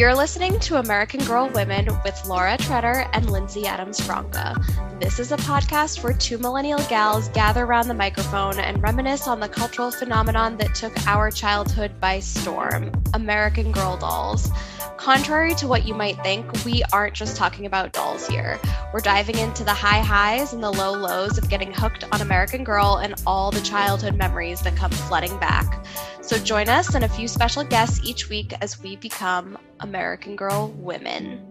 You're listening to American Girl Women with Laura Treader and Lindsey Adams Franca. This is a podcast where two millennial gals gather around the microphone and reminisce on the cultural phenomenon that took our childhood by storm American Girl dolls. Contrary to what you might think, we aren't just talking about dolls here. We're diving into the high highs and the low lows of getting hooked on American Girl and all the childhood memories that come flooding back. So join us and a few special guests each week as we become American Girl women.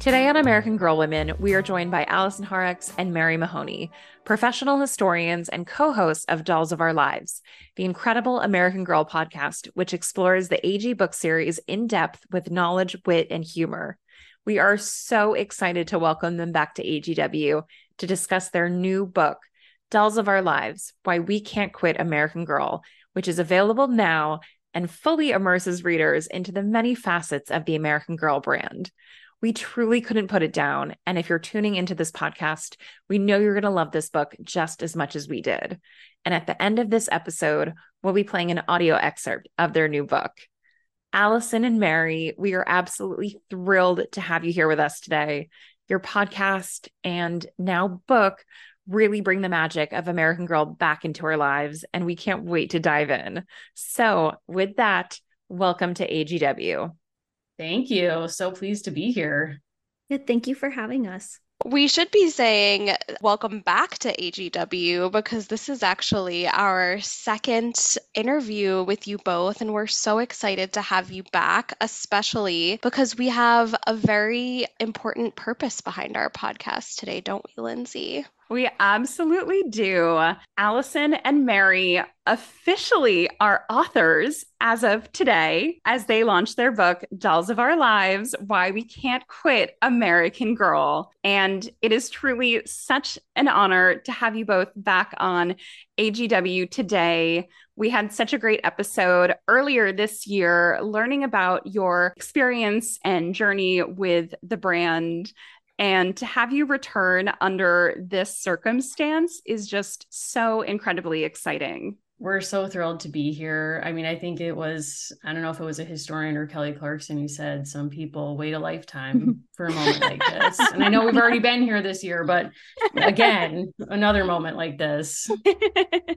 Today on American Girl Women, we are joined by Allison Horrocks and Mary Mahoney, professional historians and co hosts of Dolls of Our Lives, the incredible American Girl podcast, which explores the AG book series in depth with knowledge, wit, and humor. We are so excited to welcome them back to AGW to discuss their new book, Dolls of Our Lives Why We Can't Quit American Girl, which is available now and fully immerses readers into the many facets of the American Girl brand. We truly couldn't put it down. And if you're tuning into this podcast, we know you're going to love this book just as much as we did. And at the end of this episode, we'll be playing an audio excerpt of their new book. Allison and Mary, we are absolutely thrilled to have you here with us today. Your podcast and now book really bring the magic of American Girl back into our lives, and we can't wait to dive in. So, with that, welcome to AGW. Thank you. So pleased to be here. Yeah, thank you for having us. We should be saying welcome back to AGW because this is actually our second interview with you both. And we're so excited to have you back, especially because we have a very important purpose behind our podcast today, don't we, Lindsey? We absolutely do. Allison and Mary officially are authors as of today as they launch their book, Dolls of Our Lives Why We Can't Quit American Girl. And it is truly such an honor to have you both back on AGW today. We had such a great episode earlier this year learning about your experience and journey with the brand and to have you return under this circumstance is just so incredibly exciting. We're so thrilled to be here. I mean, I think it was, I don't know if it was a historian or Kelly Clarkson who said some people wait a lifetime for a moment like this. And I know we've already been here this year, but again, another moment like this. oh,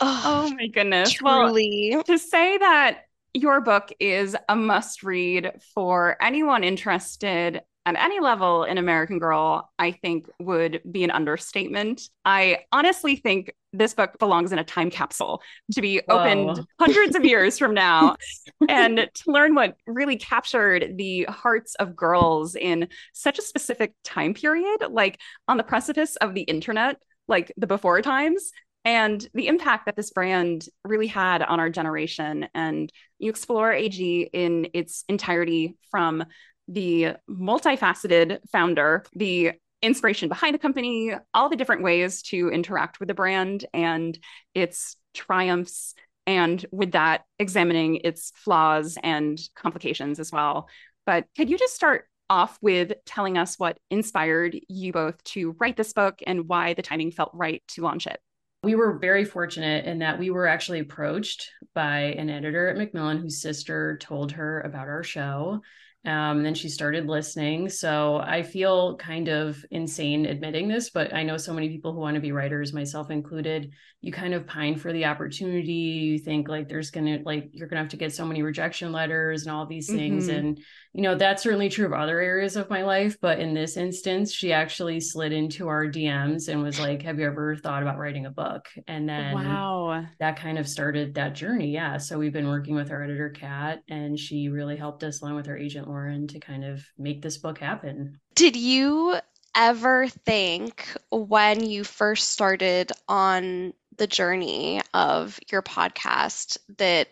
oh, my goodness. Truly. Well, to say that your book is a must read for anyone interested at any level in American Girl, I think would be an understatement. I honestly think this book belongs in a time capsule to be Whoa. opened hundreds of years from now and to learn what really captured the hearts of girls in such a specific time period, like on the precipice of the internet, like the before times. And the impact that this brand really had on our generation. And you explore AG in its entirety from the multifaceted founder, the inspiration behind the company, all the different ways to interact with the brand and its triumphs. And with that, examining its flaws and complications as well. But could you just start off with telling us what inspired you both to write this book and why the timing felt right to launch it? We were very fortunate in that we were actually approached by an editor at Macmillan whose sister told her about our show um, then she started listening. So I feel kind of insane admitting this, but I know so many people who want to be writers, myself included. You kind of pine for the opportunity. You think like there's gonna like you're gonna have to get so many rejection letters and all these things. Mm-hmm. And you know that's certainly true of other areas of my life, but in this instance, she actually slid into our DMs and was like, "Have you ever thought about writing a book?" And then wow, that kind of started that journey. Yeah. So we've been working with our editor Kat, and she really helped us along with our agent Lauren to kind of make this book happen. Did you ever think when you first started on the journey of your podcast that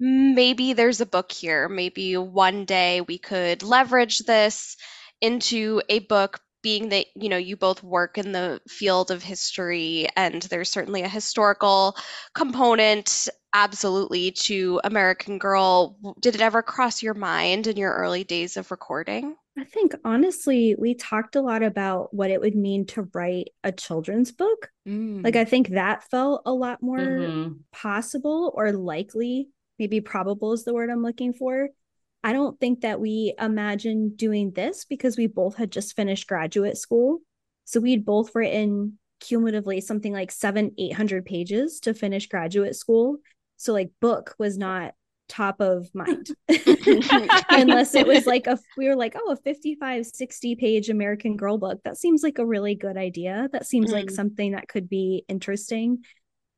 maybe there's a book here? Maybe one day we could leverage this into a book being that you know you both work in the field of history and there's certainly a historical component absolutely to American Girl. Did it ever cross your mind in your early days of recording? I think honestly, we talked a lot about what it would mean to write a children's book. Mm. Like, I think that felt a lot more mm-hmm. possible or likely maybe probable is the word I'm looking for. I don't think that we imagined doing this because we both had just finished graduate school. So we'd both written cumulatively something like seven, 800 pages to finish graduate school. So, like, book was not top of mind unless it was like a we were like oh a 55 60 page american girl book that seems like a really good idea that seems mm. like something that could be interesting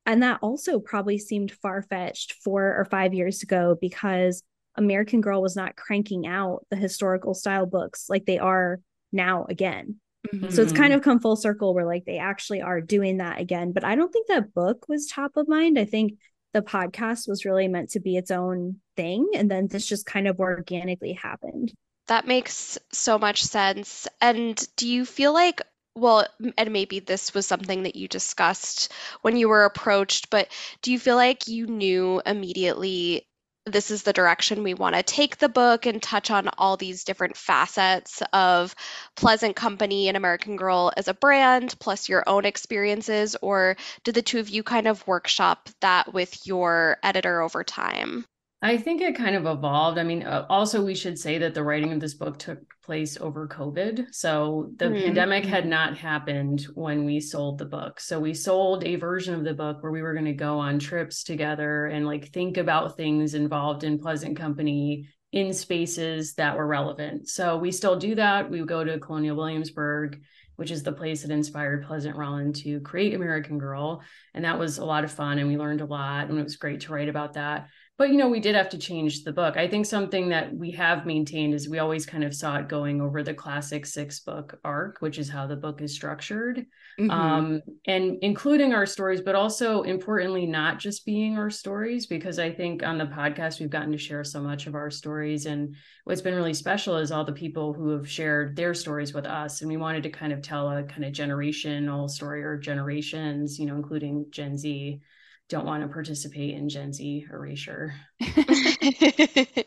and that also probably seemed far-fetched four or five years ago because american girl was not cranking out the historical style books like they are now again mm-hmm. so it's kind mm-hmm. of come full circle where like they actually are doing that again but i don't think that book was top of mind i think the podcast was really meant to be its own thing. And then this just kind of organically happened. That makes so much sense. And do you feel like, well, and maybe this was something that you discussed when you were approached, but do you feel like you knew immediately this is the direction we want to take the book and touch on all these different facets of Pleasant Company and American Girl as a brand, plus your own experiences? Or did the two of you kind of workshop that with your editor over time? I think it kind of evolved. I mean, uh, also, we should say that the writing of this book took place over COVID. So the mm-hmm. pandemic had not happened when we sold the book. So we sold a version of the book where we were going to go on trips together and like think about things involved in Pleasant Company in spaces that were relevant. So we still do that. We go to Colonial Williamsburg which is the place that inspired Pleasant Rowland to create American Girl. And that was a lot of fun and we learned a lot and it was great to write about that but you know we did have to change the book. I think something that we have maintained is we always kind of saw it going over the classic six book arc which is how the book is structured. Mm-hmm. um, and including our stories but also importantly not just being our stories because i think on the podcast we've gotten to share so much of our stories. And what's been really special is all the people who have shared their stories with us. And we wanted to kind of tell a kind of generational story or generations you know including gen z don't want to participate in Gen Z erasure.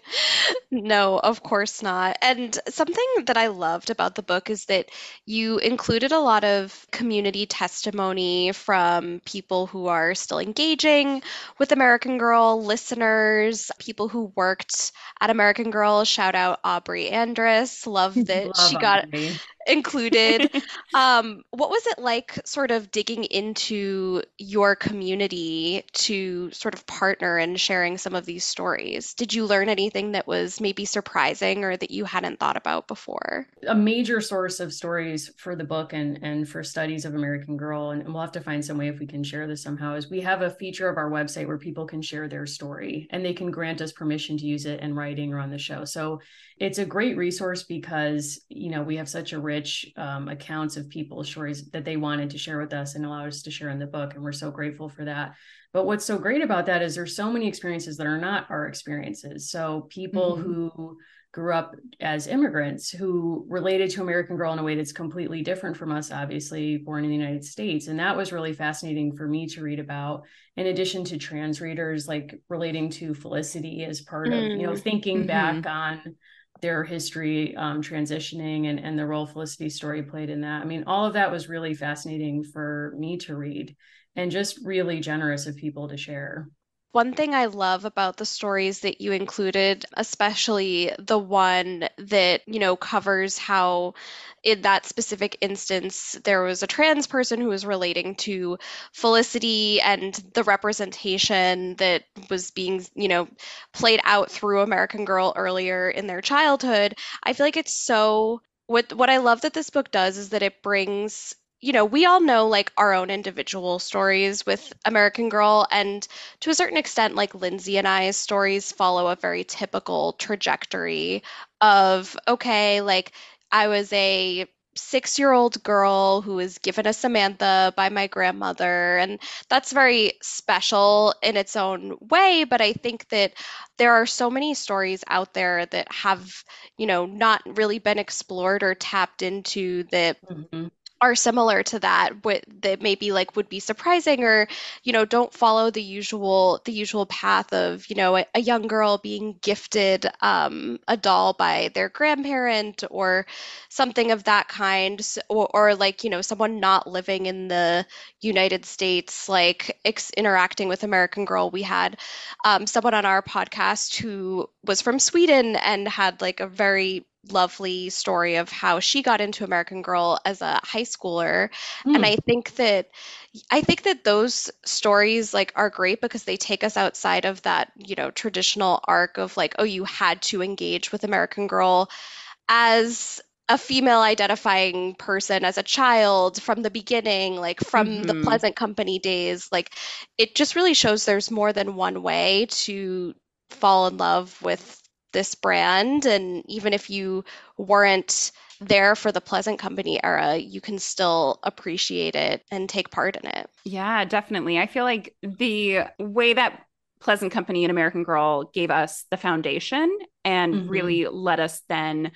no, of course not. And something that I loved about the book is that you included a lot of community testimony from people who are still engaging with American Girl, listeners, people who worked at American Girl. Shout out Aubrey Andress. Love that Love she got included. um, what was it like, sort of digging into your community to sort of partner and sharing some of these stories? Did you learn anything that was maybe surprising or that you hadn't thought about before? A major source of stories for the book and and for studies of American Girl, and we'll have to find some way if we can share this somehow. Is we have a feature of our website where people can share their story and they can grant us permission to use it in writing or on the show. So it's a great resource because you know we have such a rich um, accounts of people's stories that they wanted to share with us and allow us to share in the book and we're so grateful for that but what's so great about that is there's so many experiences that are not our experiences so people mm-hmm. who grew up as immigrants who related to American Girl in a way that's completely different from us, obviously born in the United States. And that was really fascinating for me to read about, in addition to trans readers, like relating to Felicity as part mm-hmm. of, you know, mm-hmm. thinking mm-hmm. back on their history um, transitioning and, and the role Felicity story played in that. I mean, all of that was really fascinating for me to read and just really generous of people to share. One thing I love about the stories that you included, especially the one that, you know, covers how in that specific instance there was a trans person who was relating to Felicity and the representation that was being, you know, played out through American Girl earlier in their childhood. I feel like it's so what what I love that this book does is that it brings you know, we all know like our own individual stories with American Girl, and to a certain extent, like Lindsey and I's stories follow a very typical trajectory of, okay, like I was a six year old girl who was given a Samantha by my grandmother. And that's very special in its own way. But I think that there are so many stories out there that have, you know, not really been explored or tapped into that. Mm-hmm are similar to that that maybe like would be surprising or you know don't follow the usual the usual path of you know a, a young girl being gifted um, a doll by their grandparent or something of that kind or, or like you know someone not living in the united states like ex- interacting with american girl. We had um, someone on our podcast who was from sweden and had like a very lovely story of how she got into American Girl as a high schooler. Mm. And hmm. I think that I think that those stories like are great because they take us outside of that, you know, traditional arc of like, oh, you had to engage with American Girl as a female identifying person as a child from the beginning, like from mm-hmm. the Pleasant Company days. Like it just really shows there's more than one way to fall in love with this brand and even if you weren't there for the pleasant company era you can still appreciate it and take part in it. Yeah definitely. I feel like the way that pleasant company and american girl gave us the foundation and mm-hmm. really let us then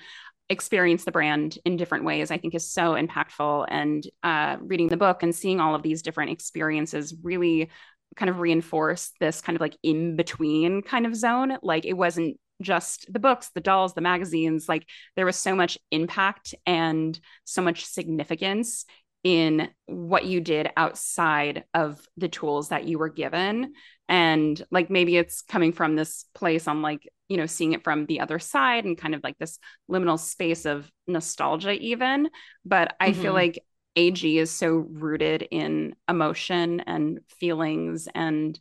experience the brand in different ways i think is so impactful. And uh, reading the book and seeing all of these different experiences really kind of reinforce this kind of like in between kind of zone. Like it wasn't just the books, the dolls, the magazines. Like there was so much impact and so much significance in what you did outside of the tools that you were given. And like maybe it's coming from this place on like, you know, seeing it from the other side and kind of like this liminal space of nostalgia, even. But I mm-hmm. feel like AG is so rooted in emotion and feelings and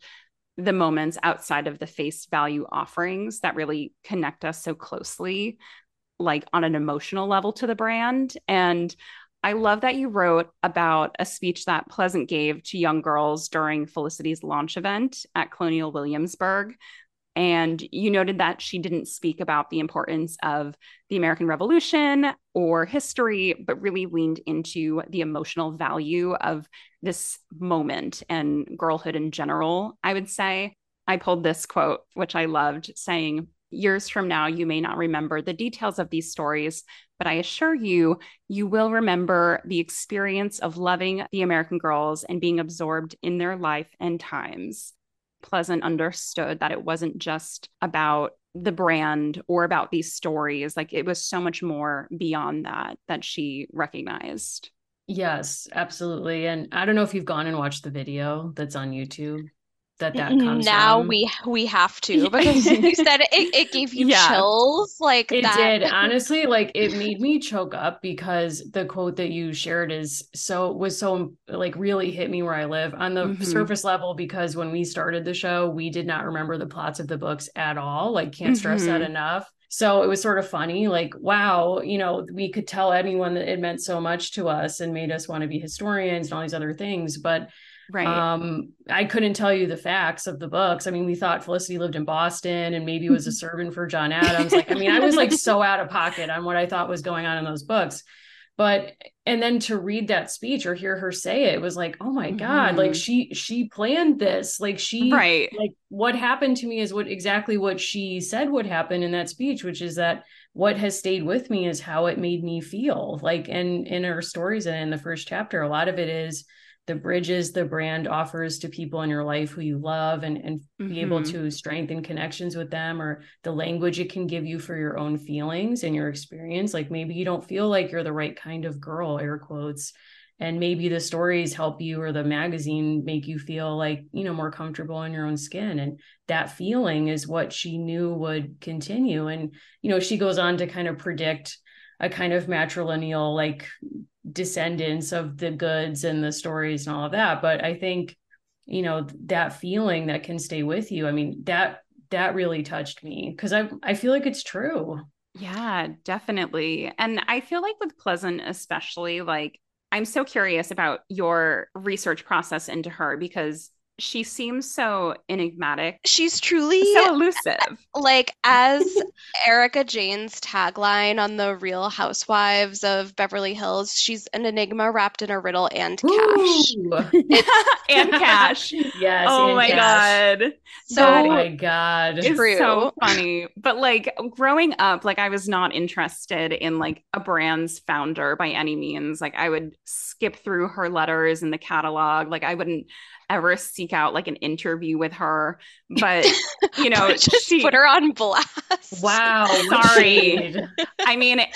the moments outside of the face value offerings that really connect us so closely, like on an emotional level to the brand. And I love that you wrote about a speech that Pleasant gave to young girls during Felicity's launch event at Colonial Williamsburg and you noted that she didn't speak about the importance of the American Revolution or history, but really leaned into the emotional value of this moment and girlhood in general, I would say. I pulled this quote, which I loved, saying, Years from now, you may not remember the details of these stories, but I assure you, you will remember the experience of loving the American girls and being absorbed in their life and times. Pleasant understood that it wasn't just about the brand or about these stories. Like it was so much more beyond that that she recognized. Yes, absolutely. And I don't know if you've gone and watched the video that's on YouTube that that comes now from. we we have to because you said it, it gave you yeah, chills like it that. did honestly like it made me choke up because the quote that you shared is so was so like really hit me where i live on the mm-hmm. surface level because when we started the show we did not remember the plots of the books at all like can't stress mm-hmm. that enough so it was sort of funny like wow you know we could tell anyone that it meant so much to us and made us want to be historians and all these other things but Right. Um, I couldn't tell you the facts of the books. I mean, we thought Felicity lived in Boston and maybe was a servant for John Adams. Like, I mean, I was like so out of pocket on what I thought was going on in those books. But and then to read that speech or hear her say it, it was like, oh my God, mm-hmm. like she she planned this. Like she right. like what happened to me is what exactly what she said would happen in that speech, which is that what has stayed with me is how it made me feel. Like and in her stories and in the first chapter, a lot of it is the bridges the brand offers to people in your life who you love and, and mm-hmm. be able mm-hmm. to strengthen connections with them or the language it can give you for your own feelings and your experience like maybe you don't feel like you're the right kind of girl air quotes and maybe the stories help you or the magazine make you feel like you know more comfortable in your own skin and that feeling is what she knew would continue and you know she goes on to kind of predict a kind of matrilineal like descendants of the goods and the stories and all of that. But i think you know that feeling that can stay with you i mean that that really touched me because i i feel like it's true. Yeah definitely. And i feel like with pleasant especially like i'm so curious about your research process into her because she seems so enigmatic, She's truly so elusive. like as Erika Jayne's tagline on the Real Housewives of Beverly Hills, she's an enigma wrapped in a riddle and cash. And cash. yes. oh my cash. god. So Oh my god. It's True. so funny. But like growing up, like I was not interested in like a brand's founder by any means. Like I would skip through her letters in the catalog. Like I wouldn't ever seek out like an interview with her. But you know, just she put her on blast. Wow. Sorry. I mean at,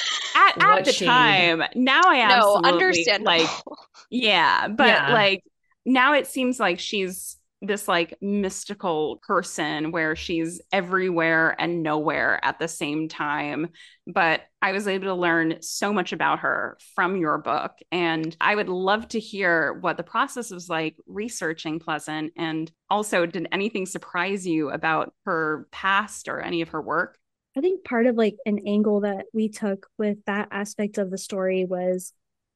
at the shade. time, now I No, absolutely understandable. like Yeah, but Yeah. like now it seems like she's this like mystical person where she's everywhere and nowhere at the same time. But I was able to learn so much about her from your book. And I would love to hear what the process was like researching Pleasant. And also, did anything surprise you about her past or any of her work? I think part of like an angle that we took with that aspect of the story was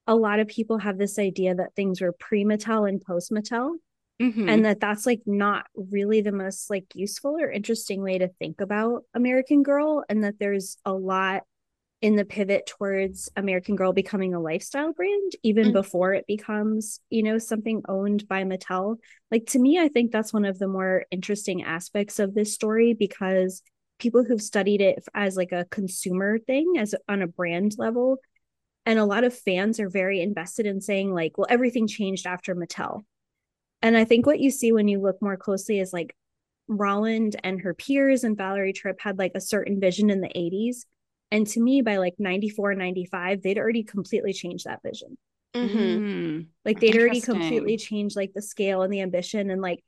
a lot of people have this idea that things were pre Mattel and post Mattel, Mhm. and that that's like not really the most like useful or interesting way to think about American Girl, and that there's a lot in the pivot towards American Girl becoming a lifestyle brand, even Mm. before it becomes, you know, something owned by Mattel. Like to me, I think that's one of the more interesting aspects of this story because people who've studied it as like a consumer thing, as on a brand level, and a lot of fans are very invested in saying like, well, everything changed after Mattel. And I think what you see when you look more closely is like Rowland and her peers and Valerie Tripp had like a certain vision in the 80s. And to me, by like 94, 95, they'd already completely changed that vision. Mhm. Mm. Like they'd already completely changed like the scale and the ambition. And like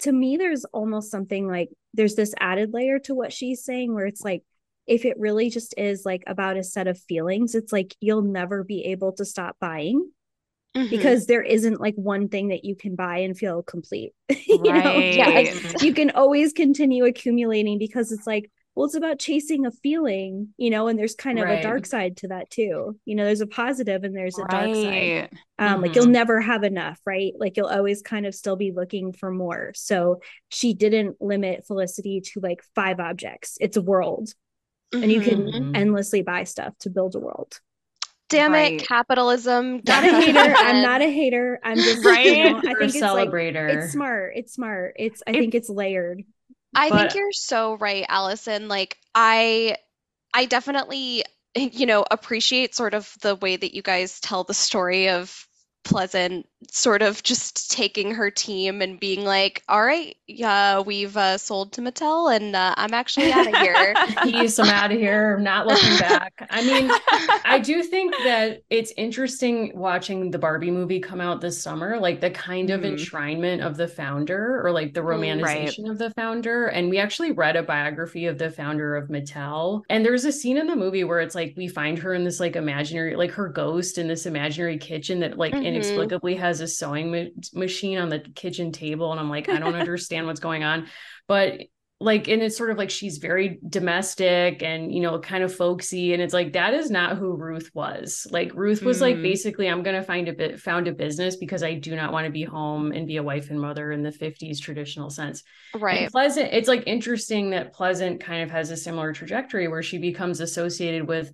to me, there's almost something like there's this added layer to what she's saying where it's like, if it really just is like about a set of feelings, it's like you'll never be able to stop buying Mhm. because there isn't like one thing that you can buy and feel complete. you know, Right. Yes. you can always continue accumulating because it's like, well, it's about chasing a feeling, you know, and there's kind of Right. a dark side to that too. You know, there's a positive and there's a dark side. Um, like Mhm. you'll never have enough, right? Like you'll always kind of still be looking for more. So she didn't limit Felicity to like five objects. It's a world. And you can Mhm. endlessly buy stuff to build a world. Damn Right. it, capitalism. Not a hater. I'm not a hater. I'm just Right? you know, I think it's like it's smart. It's smart. It's I It- think it's layered. I think you're so right, Allison. Like I I definitely you know appreciate sort of the way that you guys tell the story of Pleasant sort of just taking her team and being like, "All right, yeah, we've uh, sold to Mattel and uh, I'm actually out of here." Peace, I'm out of here. I'm not looking back. I mean, I do think that it's interesting watching the Barbie movie come out this summer, like the kind of Mhm. enshrinement of the founder or like the Mm, romanticization of the founder. And we actually read a biography of the founder of Mattel. And there's a scene in the movie where it's like we find her in this like imaginary, like her ghost in this imaginary kitchen that like Mhm. inexplicably has a sewing ma- machine on the kitchen table. And I'm like, I don't understand what's going on. But like and it's sort of like she's very domestic and you know kind of folksy and it's like that is not who Ruth was like Ruth was like Mm. basically I'm going to find a bit found a business because I do not want to be home and be a wife and mother in the 50s traditional sense Right. and Pleasant, it's like interesting that Pleasant kind of has a similar trajectory where she becomes associated with,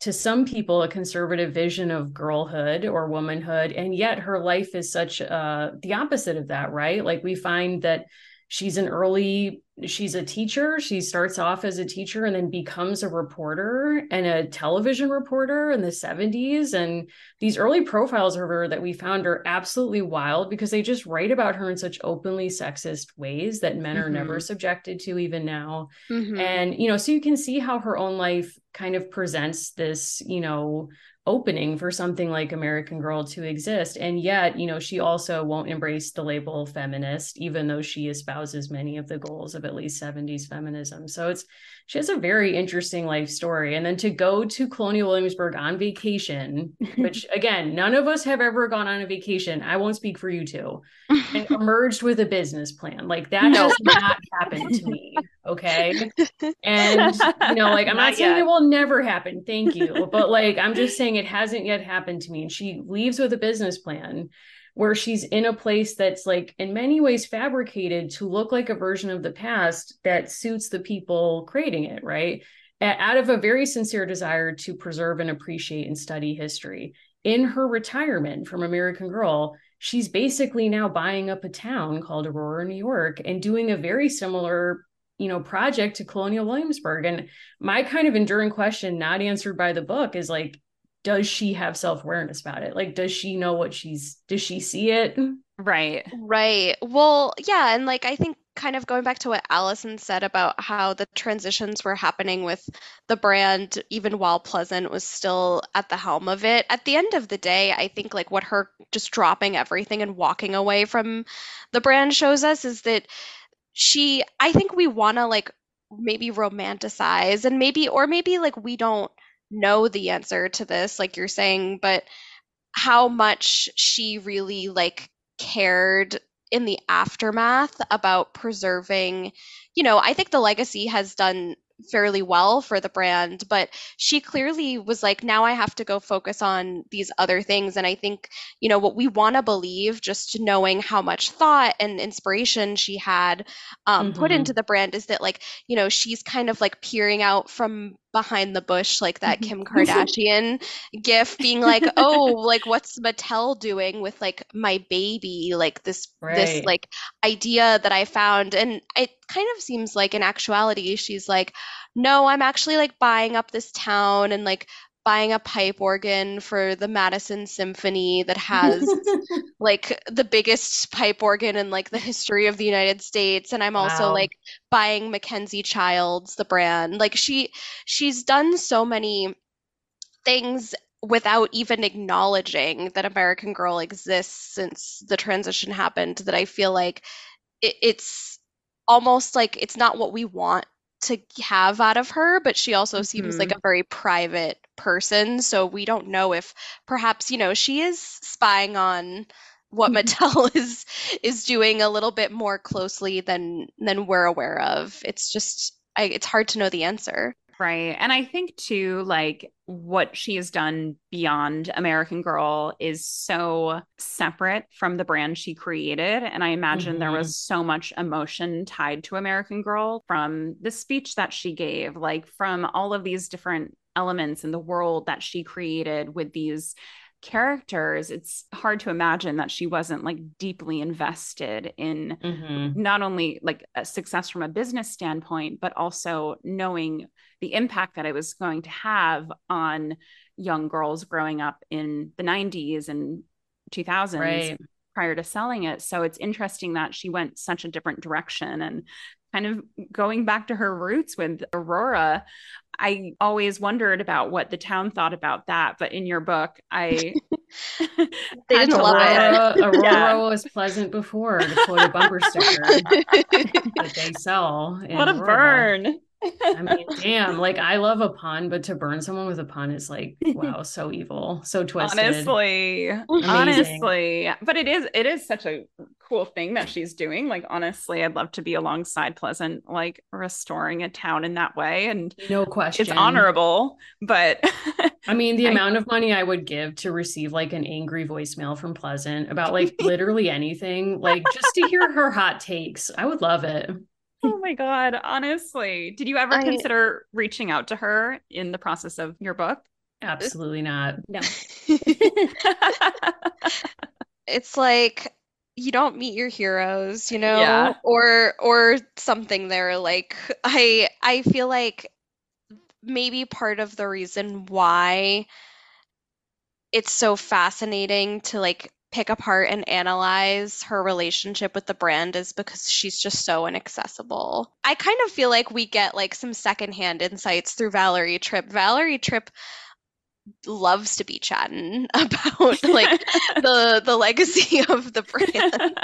to some people, a conservative vision of girlhood or womanhood. And yet her life is such uh, the opposite of that, right? Like we find that she's an early, she's a teacher. She starts off as a teacher and then becomes a reporter and a television reporter in the 70s. And these early profiles of her that we found are absolutely wild because they just write about her in such openly sexist ways that men are never subjected to even now Mhm. and you know so you can see how her own life kind of presents this you know opening for something like american girl to exist. And yet you know she also won't embrace the label feminist even though she espouses many of the goals of at least 70s feminism. So it's she has a very interesting life story. And then to go to colonial williamsburg on vacation which again none of us have ever gone on a vacation. I won't speak for you two. And emerged with a business plan. Like that No. has not happened to me okay? And you know like i'm not, Not saying yet. it will never happen thank you. But like i'm just saying it hasn't yet happened to me and she leaves with a business plan where she's in a place that's like in many ways fabricated to look like a version of the past that suits the people creating it, right? Out of a very sincere desire to preserve and appreciate and study history. In her retirement from American Girl, she's basically now buying up a town called Aurora, New York, and doing a very similar you know project to colonial williamsburg and my kind of enduring question not answered by the book is like does she have self-awareness about it? Like does she know what she's does she see it? Right. Right. Well yeah and like i think kind of going back to what allison said about how the transitions were happening with the brand even while pleasant was still at the helm of it at the end of the day i think like what her just dropping everything and walking away from the brand shows us is that she i think we want to like maybe romanticize and maybe or maybe like we don't know the answer to this like you're saying but how much she really like cared in the aftermath about preserving you know i think the legacy has done fairly well for the brand but she clearly was like now i have to go focus on these other things and i think you know what we want to believe just knowing how much thought and inspiration she had um, mm-hmm. put into the brand is that like you know she's kind of like peering out from behind the bush like that mm-hmm. Kim Kardashian gif being like, "Oh, like what's Mattel doing with like my baby? Like this right. this like idea that I found." And it kind of seems like in actuality she's like, "No, I'm actually like buying up this town and like buying a pipe organ for the Madison Symphony that has like the biggest pipe organ in like the history of the United States and I'm also wow. like buying MacKenzie-Childs the brand like she she's done so many things without even acknowledging that American Girl exists since the transition happened that I feel like it, it's almost like it's not what we want to have out of her, but she also seems mm-hmm. like a very private person. So we don't know if perhaps, you know, she is spying on what Mattel is is doing a little bit more closely than than we're aware of. It's just I, it's hard to know the answer. Right. And I think too, like what she has done beyond American Girl is so separate from the brand she created. And I imagine mm-hmm. there was so much emotion tied to American Girl from the speech that she gave, like from all of these different elements in the world that she created with these characters it's hard to imagine that she wasn't like deeply invested in mm-hmm. not only like a success from a business standpoint but also knowing the impact that it was going to have on young girls growing up in the 90s and 2000s right. prior to selling it so it's interesting that she went such a different direction and kind of going back to her roots with Aurora, I always wondered about what the town thought about that. But in your book, I they didn't love Aurora, it. Aurora yeah. was pleasant before to quote a bumper sticker that they sell. What a Aurora. burn. I mean, damn, like I love a pun, but to burn someone with a pun is like, wow, so evil, so twisted. Honestly, Amazing. honestly, but it is, it is such a cool thing that she's doing. Like, honestly, I'd love to be alongside Pleasant, like restoring a town in that way. And no question, it's honorable. But I mean, the I, amount of money I would give to receive like an angry voicemail from Pleasant about like literally anything, like just to hear her hot takes, I would love it oh my god honestly. Did you ever I, consider reaching out to her in the process of your book? Absolutely not. No. It's like you don't meet your heroes you know yeah. or or something there like i i feel like maybe part of the reason why it's so fascinating to like pick apart and analyze her relationship with the brand is because she's just so inaccessible. I kind of feel like we get like some secondhand insights through Valerie Tripp. Valerie Tripp loves to be chatting about like the the legacy of the brand.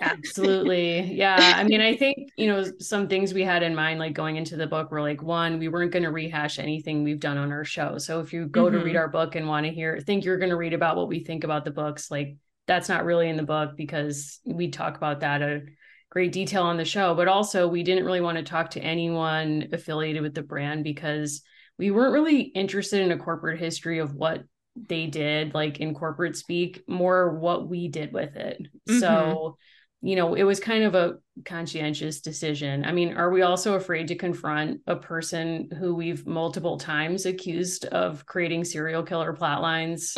Absolutely. Yeah. I mean, I think, you know, some things we had in mind like going into the book were like one, we weren't going to rehash anything we've done on our show. So if you go mm-hmm. to read mm-hmm. our book and want to hear think you're going to read about what we think about the books, like that's not really in the book because we talk about that a great detail on the show, but also we didn't really want to talk to anyone affiliated with the brand because we weren't really interested in a corporate history of what they did like in corporate speak, more what we did with it. Mm-hmm. So, you know, it was kind of a conscientious decision. I mean, are we also afraid to confront a person who we've multiple times accused of creating serial killer plot lines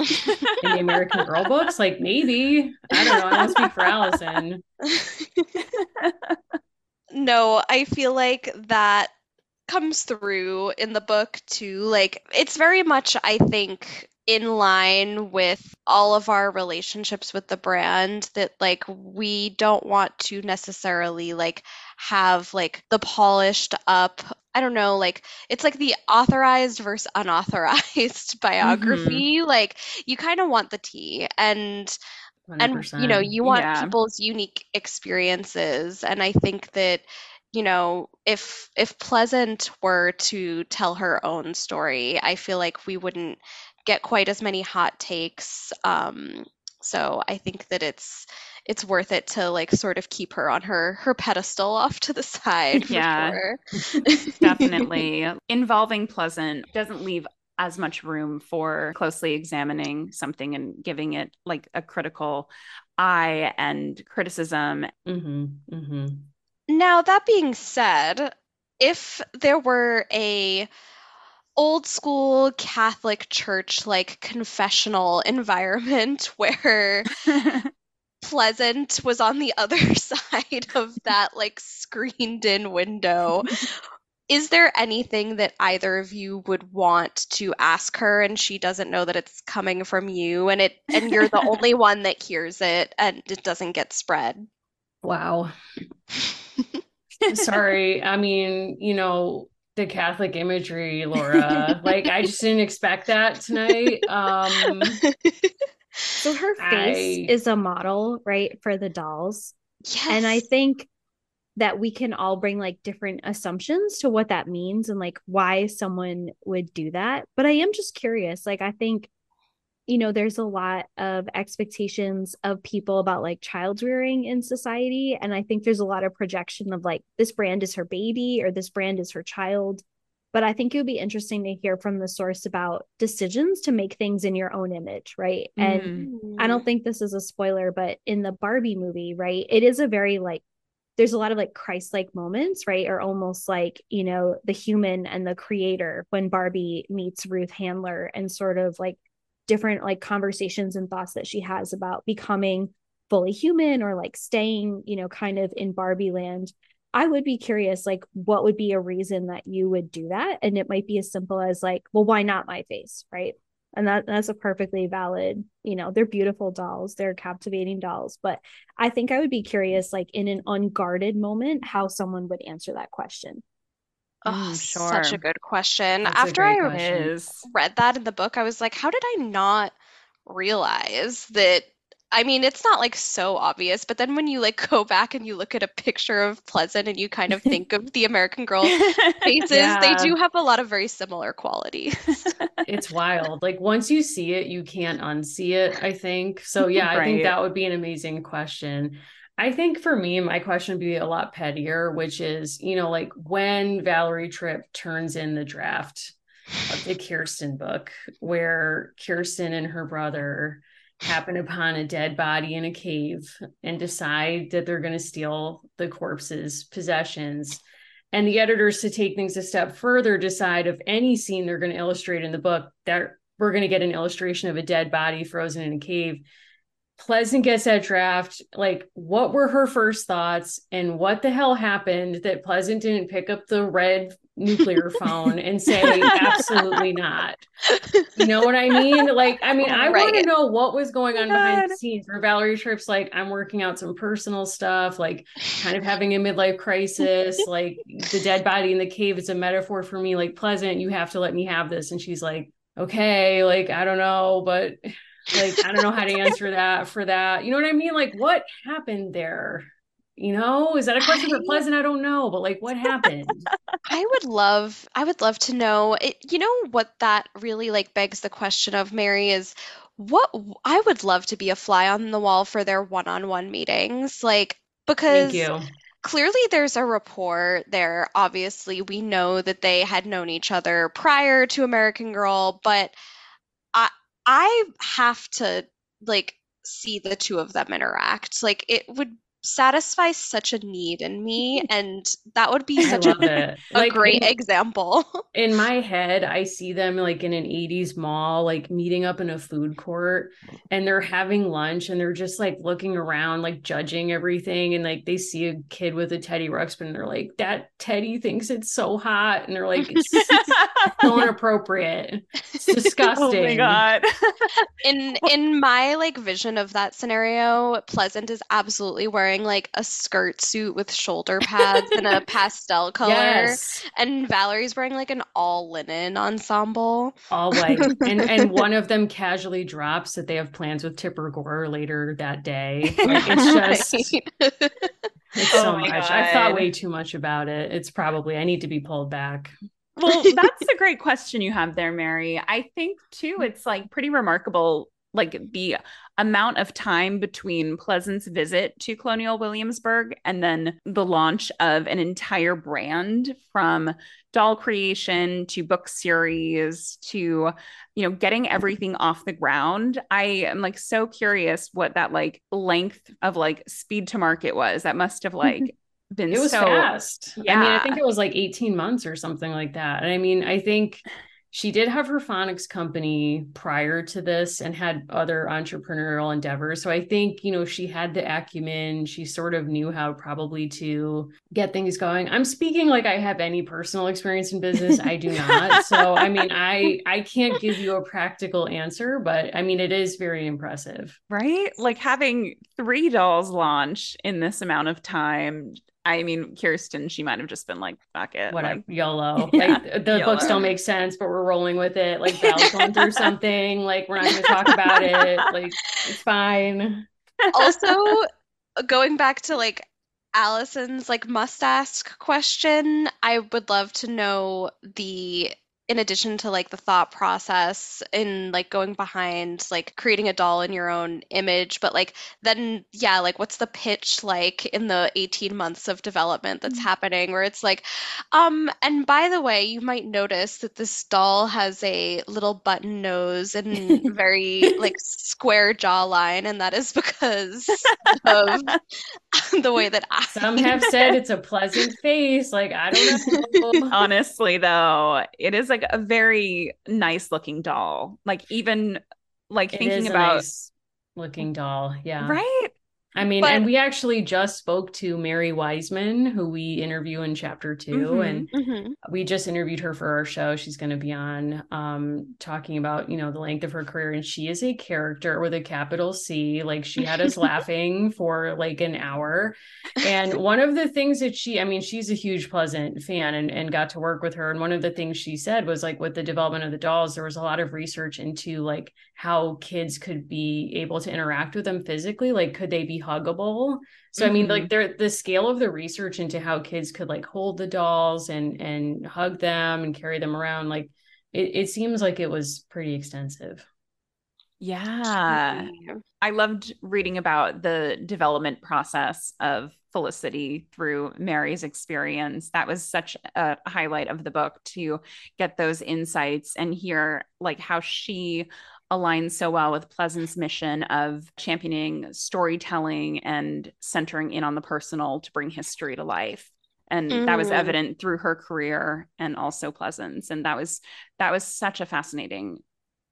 in the American Girl books? Like, maybe. I don't know. I don't speak for Allison. no, I feel like that comes through in the book too. Like, it's very much, I think, in line with all of our relationships with the brand that like we don't want to necessarily like have like the polished up I don't know, like it's like the authorized versus unauthorized biography. Mm-hmm. Like you kind of want the tea and 100%. and you know, you want yeah. people's unique experiences and I think that you know, if if Pleasant were to tell her own story, I feel like we wouldn't get quite as many hot takes. Um, so I think that it's it's worth it to like sort of keep her on her her pedestal off to the side. yeah, sure. definitely. Involving Pleasant doesn't leave as much room for closely examining something and giving it like a critical eye and criticism. Mm-hmm, mm-hmm. Now that being said, if there were a old school Catholic church like confessional environment where Pleasant was on the other side of that like screened in window. Is there anything that either of you would want to ask her and she doesn't know that it's coming from you and it and you're the only one that hears it and it doesn't get spread? Wow. Sorry. I mean, you know, the Catholic imagery, Laura. like I just didn't expect that tonight. Um so her face I... is a model, right, for the dolls. Yes. And I think that we can all bring like different assumptions to what that means and like why someone would do that. But I am just curious. Like I think you know there's a lot of expectations of people about like child rearing in society and i think there's a lot of projection of like this brand is her baby or this brand is her child but i think it would be interesting to hear from the source about decisions to make things in your own image right mm-hmm. and i don't think this is a spoiler but in the barbie movie right it is a very like there's a lot of like Christ-like moments, right? Or almost like, you know, the human and the creator when Barbie meets Ruth Handler and sort of like different like conversations and thoughts that she has about becoming fully human or like staying, you know, kind of in Barbie land. I would be curious, like, what would be a reason that you would do that? And it might be as simple as, like, well, why not my face? Right. And that that's a perfectly valid, you know, they're beautiful dolls, they're captivating dolls. But I think I would be curious, like, in an unguarded moment, how someone would answer that question. Oh, mm, sure. Such a good question. That's After I question. read that in the book, I was like, how did I not realize that? I mean, it's not like so obvious, but then when you like go back and you look at a picture of Pleasant and you kind of think of the American Girl faces, yeah. they do have a lot of very similar qualities. it's wild. Like once you see it, you can't unsee it, I think. So yeah, right. I think that would be an amazing question. I think for me, my question would be a lot pettier, which is, you know, like when Valerie Tripp turns in the draft of the Kirsten book, where Kirsten and her brother happen upon a dead body in a cave and decide that they're going to steal the corpse's possessions. And the editors, to take things a step further, decide of any scene they're going to illustrate in the book that we're going to get an illustration of a dead body frozen in a cave Pleasant gets that draft. Like, what were her first thoughts and what the hell happened that Pleasant didn't pick up the red nuclear phone and say, absolutely not? You know what I mean? Like, I mean, I right. want to know what was going oh on behind the scenes where Valerie Tripp's like, I'm working out some personal stuff, like kind of having a midlife crisis. like, the dead body in the cave is a metaphor for me. Like, Pleasant, you have to let me have this. And she's like, okay, like, I don't know, but like i don't know how to answer that for that. You know what i mean? Like what happened there? You know? Is that a question for pleasant? I don't know but like what happened? I would love i would love to know. It, you know what that really like begs the question of mary is what i would love to be a fly on the wall for their one-on-one meetings like because clearly there's a rapport there. Obviously we know that they had known each other prior to american girl but I have to like see the two of them interact. Like it would satisfy such a need in me and that would be such a, a Like great in, example. in my head, I see them like in an 80s mall, like meeting up in a food court and they're having lunch and they're just like looking around, like judging everything. And like they see a kid with a Teddy Ruxpin and they're like, that Teddy thinks it's so hot. And they're like, it's so inappropriate. It's disgusting. oh my god. in in my like vision of that scenario, Pleasant is absolutely wearing like a skirt suit with shoulder pads and a pastel color. Yes. And Valerie's wearing like an all linen ensemble. all white and and one of them casually drops that they have plans with tipper gore later that day like it's just it's Oh so my much i've thought way too much about it it's probably i need to be pulled back well, that's a great question you have there, Mary. I think too, it's like pretty remarkable, like the amount of time between Pleasant's visit to Colonial Williamsburg and then the launch of an entire brand from doll creation to book series to, you know, getting everything off the ground. I am like so curious what that like length of like speed to market was. That must have like been it was so fast yeah i mean i think it was like 18 months or something like that and i mean i think she did have her phonics company prior to this and had other entrepreneurial endeavors. So i think you know she had the acumen. She sort of knew how probably to get things going. I'm speaking like i have any personal experience in business. I do not. So i mean i i can't give you a practical answer but i mean it is very impressive. Right? Like having three dolls launch in this amount of time. I mean, Kirsten, she might have just been like, fuck it. whatever Like, YOLO. Yeah, like the books don't make sense, but we're rolling with it. Like Val's going through something. Like we're not going to talk about it. Like it's fine. also going back to like Allison's like must ask question, I would love to know the in addition to like the thought process in like going behind like creating a doll in your own image, but like then yeah, like what's the pitch like in the 18 months of development that's happening where it's like um and by the way, you might notice that this doll has a little button nose and very like square jawline and that is because of the way that I Some have said it's a pleasant face. Like I don't know. honestly, though, it is like a very nice looking doll. Like, even like It thinking is a about, nice looking doll. Yeah. right? I mean, But- and we actually just spoke to Mary Wiseman, who we interview in chapter 2 Mhm. and Mhm. we just interviewed her for our show. She's going to be on um talking about, you know, the length of her career and she is a character with a capital C. Like she had us laughing for like an hour. And one of the things that she, I mean, she's a huge Pleasant fan and and got to work with her and one of the things she said was like with the development of the dolls there was a lot of research into like how kids could be able to interact with them physically, like could they be huggable? So I mean, like mm-hmm. there the scale of the research into how kids could like hold the dolls and and hug them and carry them around, like it, it seems like it was pretty extensive. Yeah. I loved reading about the development process of Felicity through Mary's experience. That was such a highlight of the book to get those insights and hear like how she aligns so well with Pleasant's mission of championing storytelling and centering in on the personal to bring history to life. And that was Mhm. evident through her career and also Pleasant's. And that was that was such a fascinating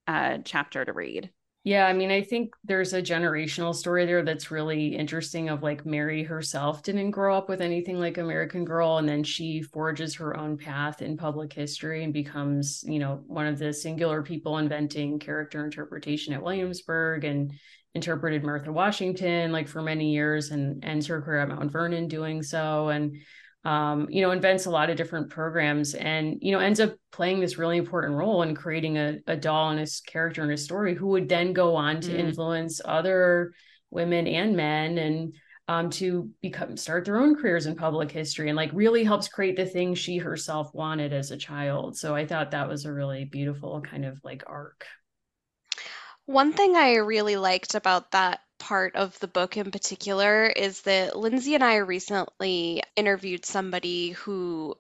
uh, chapter to read. Yeah, I mean, I think there's a generational story there that's really interesting of like Mary herself didn't grow up with anything like American Girl, and then she forges her own path in public history and becomes, you know, one of the singular people inventing character interpretation at Williamsburg and interpreted Martha Washington like for many years and ends her career at Mount Vernon doing so. And um, you know, invents a lot of different programs and, you know, ends up playing this really important role in creating a, a doll and a character in a story who would then go on to Mm. influence other women and men and um, to become start their own careers in public history and like really helps create the thing she herself wanted as a child. So I thought that was a really beautiful kind of like arc. One thing I really liked about that part of the book in particular is that Lindsey and I recently interviewed somebody who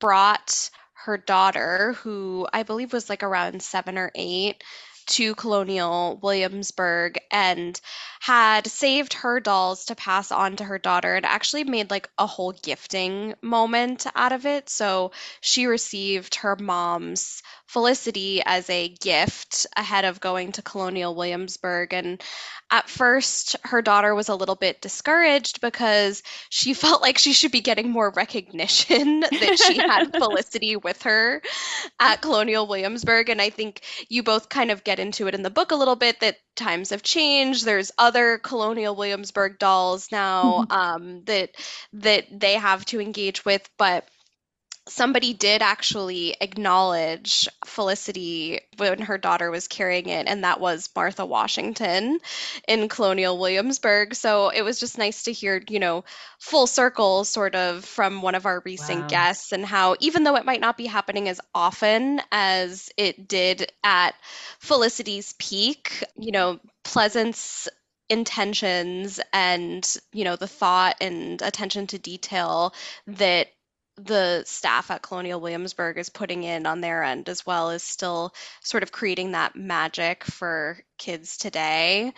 brought her daughter, who I believe was like around seven or eight, to Colonial Williamsburg and had saved her dolls to pass on to her daughter and actually made like a whole gifting moment out of it. So she received her mom's Felicity as a gift ahead of going to Colonial Williamsburg. And at first, her daughter was a little bit discouraged because she felt like she should be getting more recognition that she had Felicity with her at Colonial Williamsburg. And I think you both kind of get into it in the book a little bit that times have changed. There's other Colonial Williamsburg dolls now um, that that they have to engage with, but somebody did actually acknowledge Felicity when her daughter was carrying it, and that was Martha Washington in Colonial Williamsburg. So it was just nice to hear, you know, full circle sort of from one of our recent Wow. guests, and how even though it might not be happening as often as it did at Felicity's peak, you know, Pleasant's intentions and you know the thought and attention to detail that the staff at Colonial Williamsburg is putting in on their end as well is still sort of creating that magic for kids today.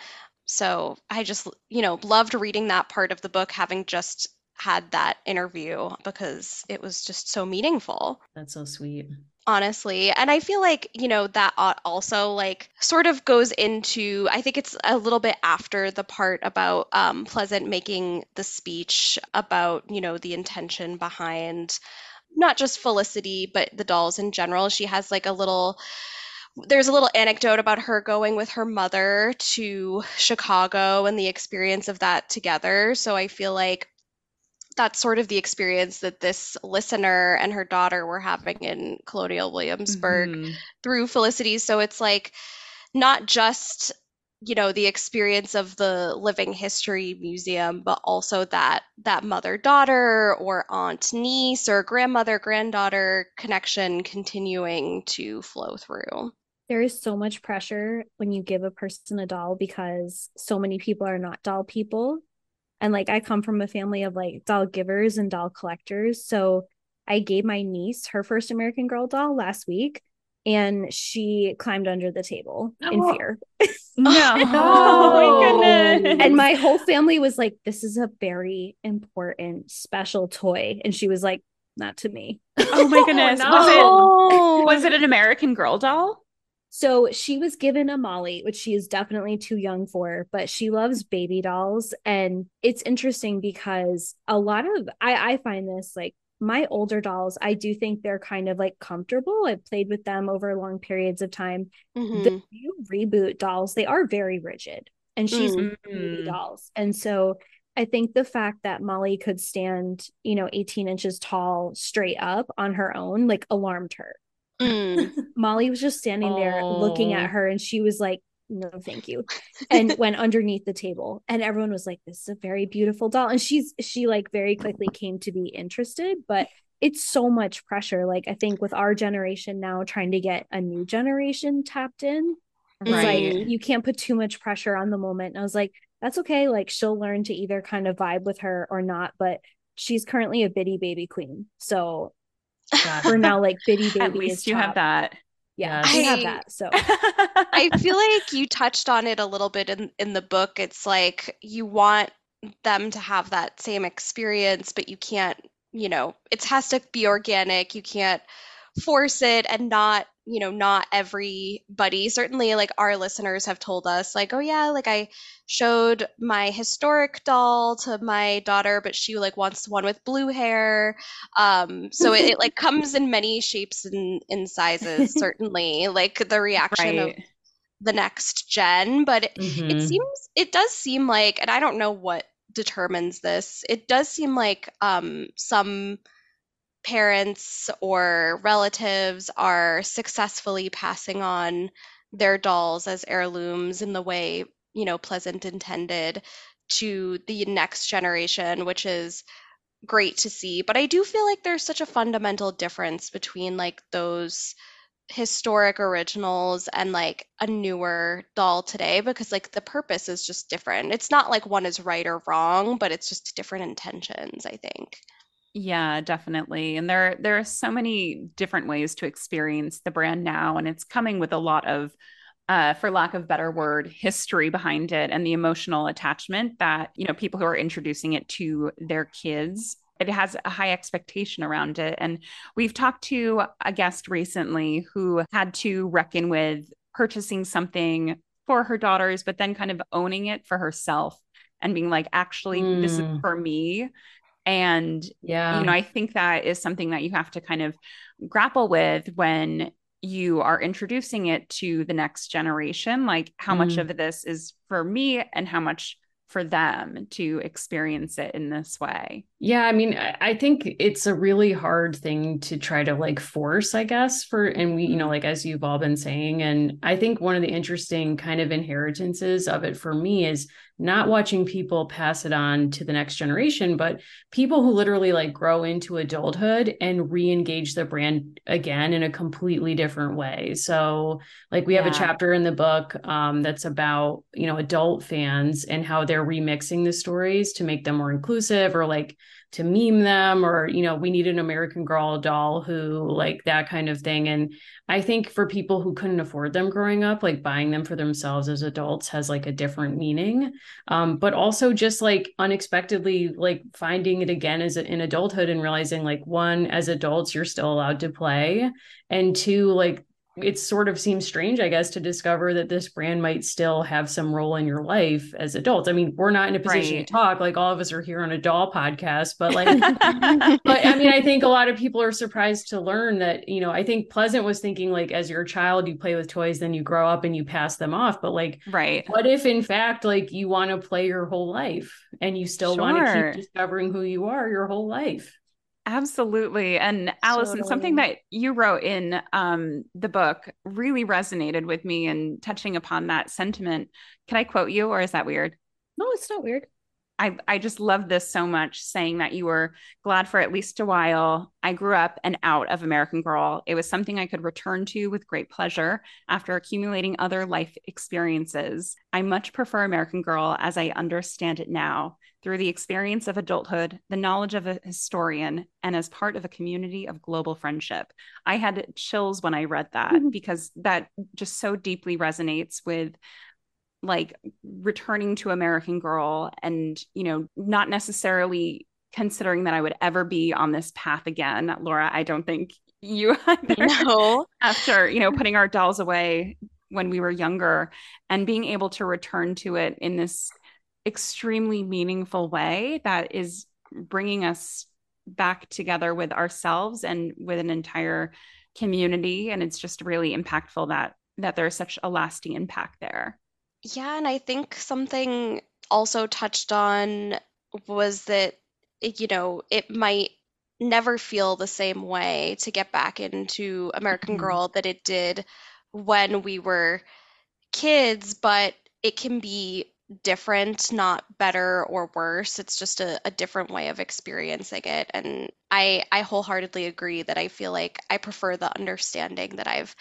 So I just, you know, loved reading that part of the book, having just had that interview because it was just so meaningful That's so sweet. Honestly and i feel like you know that also like sort of goes into i think it's a little bit after the part about um, pleasant making the speech about you know the intention behind not just felicity but the dolls in general. She has like a little there's a little anecdote about her going with her mother to chicago and the experience of that together. So i feel like that's sort of the experience that this listener and her daughter were having in Colonial Williamsburg Mhm. through Felicity. So it's like not just, you know, the experience of the Living History Museum, but also that that mother-daughter or aunt niece or grandmother granddaughter connection continuing to flow through. there is so much pressure when you give a person a doll because so many people are not doll people. And like I come from a family of like doll givers and doll collectors. So I gave my niece her first American Girl doll last week and she climbed under the table in Oh. fear. No. Oh my goodness. And my whole family was like, this is a very important special toy. And she was like, not to me. Oh my goodness. no. Was Oh, it was it an American Girl doll? So she was given a Molly, which she is definitely too young for, but she loves baby dolls. And it's interesting because a lot of I, I find this like my older dolls, I do think they're kind of like comfortable. I've played with them over long periods of time. Mhm. The new reboot dolls, they are very rigid. And she's Mm. baby Mm. dolls. And so I think the fact that Molly could stand, you know, 18 inches tall straight up on her own, like alarmed her. Mm. Molly was just standing there looking Oh. at her and she was like, no, thank you. And went underneath the table. And everyone was like, this is a very beautiful doll. And she's, she like very quickly came to be interested, but it's so much pressure. Like, I think with our generation now trying to get a new generation tapped in, it's Right. like you can't put too much pressure on the moment. And I was like, that's okay. Like, she'll learn to either kind of vibe with her or not. But she's currently a bitty baby queen. So Got for it. now, like bitty baby At is least you have that. Yeah, Yes. we have that. So I feel like you touched on it a little bit in in the book. It's like you want them to have that same experience, but you can't, you know, it has to be organic. You can't force it and not, you know, not everybody. Certainly like our listeners have told us like, "Oh yeah, like I showed my historic doll to my daughter, but she like wants one with blue hair." Um, so it, it like comes in many shapes and in sizes, certainly. Like the reaction of the next gen, but it, it seems it does seem like, and I don't know what determines this. It does seem like um, some parents or relatives are successfully passing on their dolls as heirlooms in the way you know Pleasant intended to the next generation, which is great to see. But I do feel like there's such a fundamental difference between like those historic originals and like a newer doll today because like the purpose is just different. It's not like one is right or wrong, but it's just different intentions, I think. Yeah, definitely. And there there are so many different ways to experience the brand now and it's coming with a lot of uh, for lack of better word, history behind it and the emotional attachment that, you know, people who are introducing it to their kids, it has a high expectation around it. And we've talked to a guest recently who had to reckon with purchasing something for her daughters, but then kind of owning it for herself and being like, actually, mm. this is hmm. for me. And, yeah, you know, I think that is something that you have to kind of grapple with when you are introducing it to the next generation like how mm. much of this is for me and how much for them to experience it in this way. Yeah, I mean, I think it's a really hard thing to try to like force, I guess, for and we, you know, mm-hmm. like as you've all been saying and I think one of the interesting kind of inheritances of it for me is not watching people pass it on to the next generation, but people who literally like grow into adulthood and re-engage the brand again in a completely different way. So, like we yeah. have a chapter in the book um, that's about you know adult fans and how they're remixing the stories to make them more inclusive or like to meme them or you know we need an american girl doll who like that kind of thing. And i think for people who couldn't afford them growing up like buying them for themselves as adults has like a different meaning. Um, but also just like unexpectedly like finding it again as in adulthood and realizing like one as adults you're still allowed to play. And two like it sort of seems strange, I guess, to discover that this brand might still have some role in your life as adults. I mean, we're not in a position right. to talk like all of us are here on a doll podcast, but like, but I mean, I think a lot of people are surprised to learn that, you know, I think Pleasant was thinking like, as you're child, you play with toys, then you grow up and you pass them off. But like, right. What if in fact, like you want to play your whole life and you still sure. want to keep discovering who you are your whole life? Absolutely. And Allison, totally. something that you wrote in um, the book really resonated with me and touching upon that sentiment. Can I quote you or is that weird? No, it's not weird. I, I just love this so much, saying that you were glad for at least a while. I grew up and out of American Girl. It was something I could return to with great pleasure after accumulating other life experiences. I much prefer American Girl as I understand it now through the experience of adulthood, the knowledge of a historian, and as part of a community of global friendship. I had chills when I read that mm-hmm. because that just so deeply resonates with like returning to American Girl and, you know, not necessarily considering that I would ever be on this path again. Laura, I don't think you either. No. After, you know, putting our dolls away when we were younger and being able to return to it in this extremely meaningful way that is bringing us back together with ourselves and with an entire community and it's just really impactful that that there's such a lasting impact there yeah and i think something also touched on was that you know it might never feel the same way to get back into american mm-hmm. girl that it did when we were kids but it can be different, not better or worse. It's just a, a different way of experiencing it. And I, I wholeheartedly agree that I feel like I prefer the understanding that I've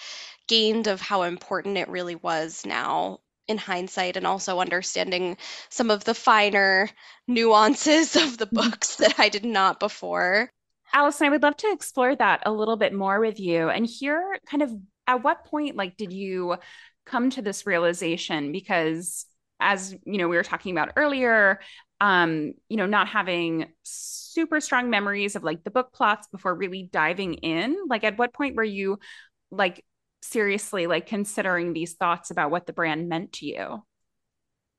gained of how important it really was now in hindsight and also understanding some of the finer nuances of the mm-hmm. books that I did not before. Allison, I would love to explore that a little bit more with you and hear kind of at what point like did you come to this realization because as you know we were talking about earlier um you know not having super strong memories of like the book plots before really diving in like at what point were you like seriously like considering these thoughts about what the brand meant to you?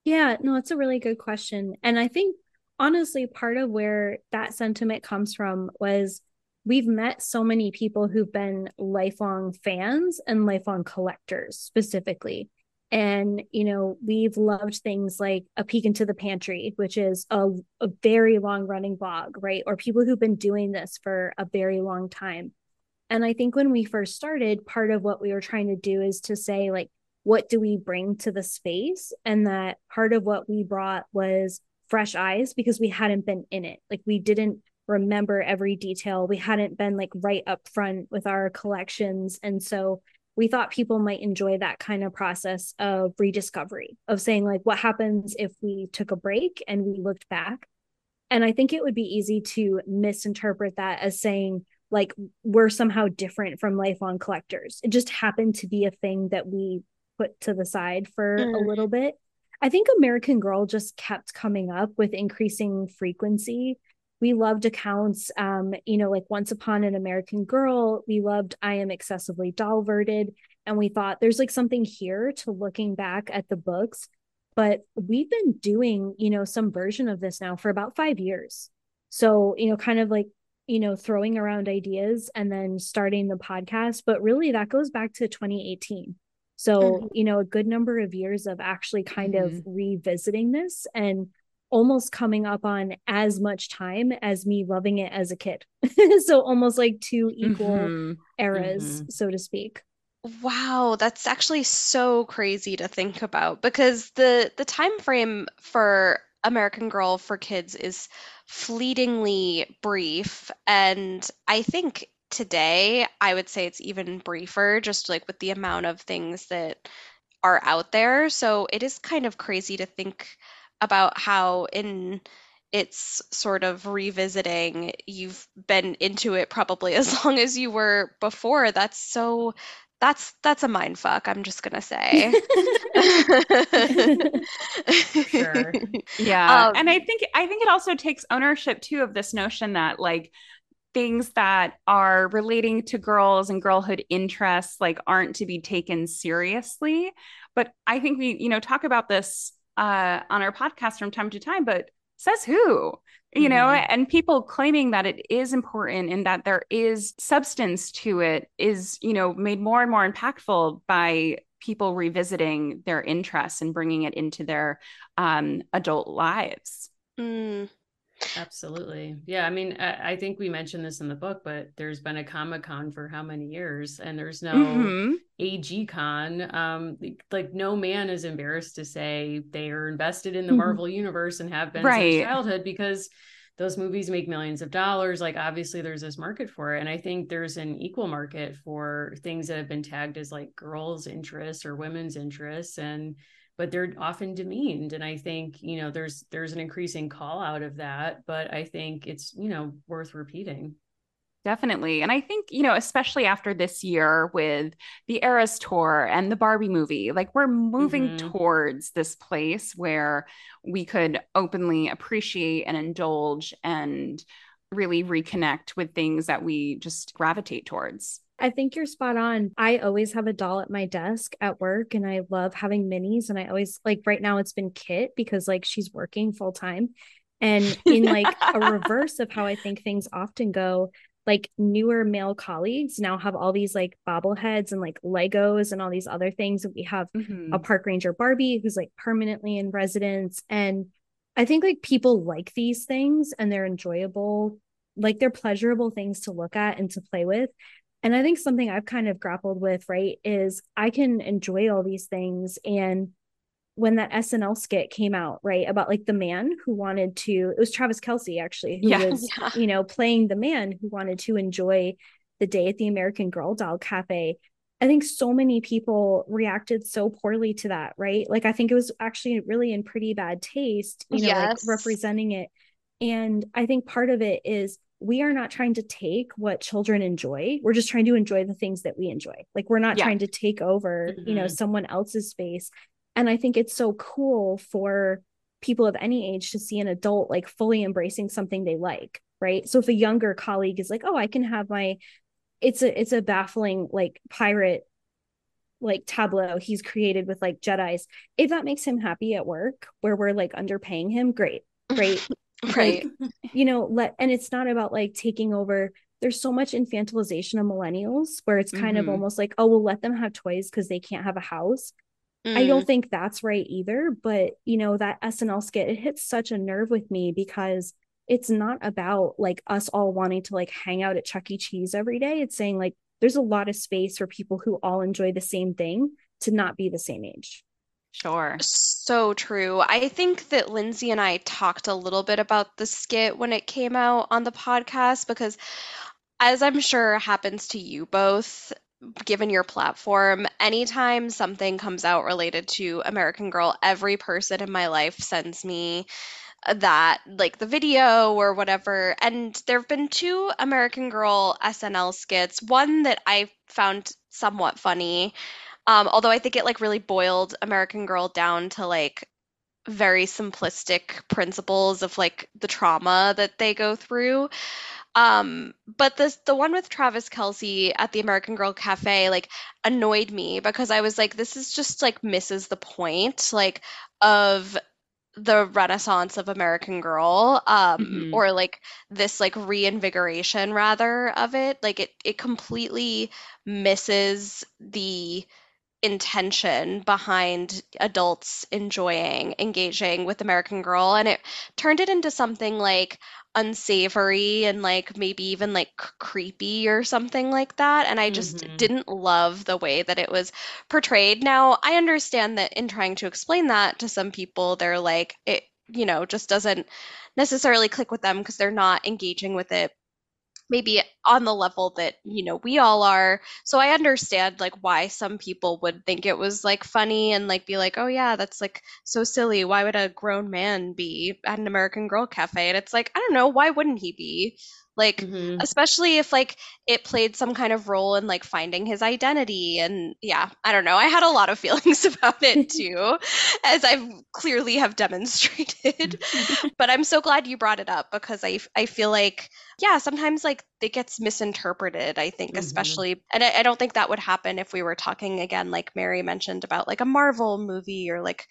Yeah no it's a really good question. And i think honestly part of where that sentiment comes from was we've met so many people who've been lifelong fans and lifelong collectors specifically. And you know we've loved things like a peek into the pantry which is a, a very long running blog right? Or people who've been doing this for a very long time and i think when we first started part of what we were trying to do is to say like what do we bring to the space? And that part of what we brought was fresh eyes because we hadn't been in it. Like we didn't remember every detail. We hadn't been like right up front with our collections. And so we thought people might enjoy that kind of process of rediscovery of saying like what happens if we took a break and we looked back? And i think it would be easy to misinterpret that as saying like we're somehow different from lifelong collectors it just happened to be a thing that we put to the side for mm. a little bit. I think American Girl just kept coming up with increasing frequency. We loved accounts, um, you know, like Once Upon an American Girl. We loved I Am Excessively Dollverted. And we thought there's like something here to looking back at the books. But we've been doing, you know, some version of this now for about five years. So, you know, kind of like you know, throwing around ideas and then starting the podcast. But really, that goes back to 2018. So, mm-hmm. you know, a good number of years of actually kind mm-hmm. of revisiting this and almost coming up on as much time as me loving it as a kid. so, almost like two equal mm-hmm. eras, mm-hmm. so to speak. Wow, that's actually so crazy to think about because the the time frame for American Girl for kids is fleetingly brief. And I think today, I would say it's even briefer, just like with the amount of things that are out there. So it is kind of crazy to think about how, in its sort of revisiting, you've been into it probably as long as you were before. That's so that's that's a mind fuck i'm just gonna say. Sure. Yeah. Um, and i think i think it also takes ownership too of this notion that like things that are relating to girls and girlhood interests like aren't to be taken seriously. But i think we you know talk about this uh on our podcast from time to time but says who you know mm-hmm. and people claiming that it is important and that there is substance to it is you know made more and more impactful by people revisiting their interests and bringing it into their um, adult lives mm. Absolutely. Yeah. I mean, I, I, think we mentioned this in the book, but there's been a Comic Con for how many years? And there's no mm-hmm. AG Con. Um, like, no man is embarrassed to say they are invested in the mm-hmm. Marvel Universe and have been right. since childhood because those movies make millions of dollars. Like, obviously, there's this market for it. And I think there's an equal market for things that have been tagged as like girls' interests or women's interests. And but they're often demeaned and i think you know there's there's an increasing call out of that but i think it's you know worth repeating Definitely. And I think, you know, especially after this year with the Eras tour and the Barbie movie, like we're moving mm-hmm. towards this place where we could openly appreciate and indulge and really reconnect with things that we just gravitate towards. I think you're spot on. I always have a doll at my desk at work and I love having minis. And I always like right now it's been Kit because like she's working full time. And in like a reverse of how I think things often go, like newer male colleagues now have all these like bobbleheads and like Legos and all these other things. We have mm-hmm. a park ranger Barbie who's like permanently in residence. And I think like people like these things and they're enjoyable, like they're pleasurable things to look at and to play with. And I think something I've kind of grappled with, right, is I can enjoy all these things. And when that SNL skit came out, right, about like the man who wanted to, it was Travis Kelce actually, who yeah, was, yeah. you know, playing the man who wanted to enjoy the day at the American Girl Doll Cafe. I think so many people reacted so poorly to that, right? Like, I think it was actually really in pretty bad taste, you know, yes. like representing it. And I think part of it is we are not trying to take what children enjoy. We're just trying to enjoy the things that we enjoy. Like we're not yeah. trying to take over, mm-hmm. you know, mm-hmm. someone else's space. And I think it's so cool for people of any age to see an adult like fully embracing something they like, right? So if a younger colleague is like, "Oh, I can have my it's a it's a baffling like pirate like tableau he's created with like Jedi's. If that makes him happy at work where we're like underpaying him, great. Great. right. Like, you know let and it's not about like taking over. There's so much infantilization of millennials where it's kind mm-hmm. of almost like oh we'll let them have toys because they can't have a house. Mm. i don't think that's right either but you know that snl skit it hits such a nerve with me because it's not about like us all wanting to like hang out at chuck e. Cheese every day. It's saying like there's a lot of space for people who all enjoy the same thing to not be the same age Sure. So true. I think that Lindsey and I talked a little bit about the skit when it came out on the podcast because, as I'm sure happens to you both, given your platform, anytime something comes out related to American Girl, every person in my life sends me that, like the video or whatever. And there have been two American Girl SNL skits, one that I found somewhat funny Um, although I think it like really boiled American Girl down to like very simplistic principles of like the trauma that they go through. Um, but this the one with Travis Kelce at the American Girl Cafe like annoyed me because I was like, this is just like misses the point like of the renaissance of American Girl, um, Mhm. or like this like reinvigoration rather of it. Like it it completely misses the intention behind adults enjoying engaging with American Girl and it turned it into something like unsavory and like maybe even like creepy or something like that and I just Mhm. didn't love the way that it was portrayed. Now, I understand that in trying to explain that to some people they're like it you know just doesn't necessarily click with them because they're not engaging with it maybe on the level that you know we all are. So i understand like why some people would think it was like funny and like be like oh yeah that's like so silly. Why would a grown man be at an american girl cafe? And it's like i don't know. Why wouldn't he be like Mhm. especially if like it played some kind of role in like finding his identity and yeah i don't know i had a lot of feelings about it too as i clearly have demonstrated but i'm so glad you brought it up because i i feel like yeah sometimes like it gets misinterpreted i think Mhm. especially and I, I don't think that would happen if we were talking again like mary mentioned about like a marvel movie or like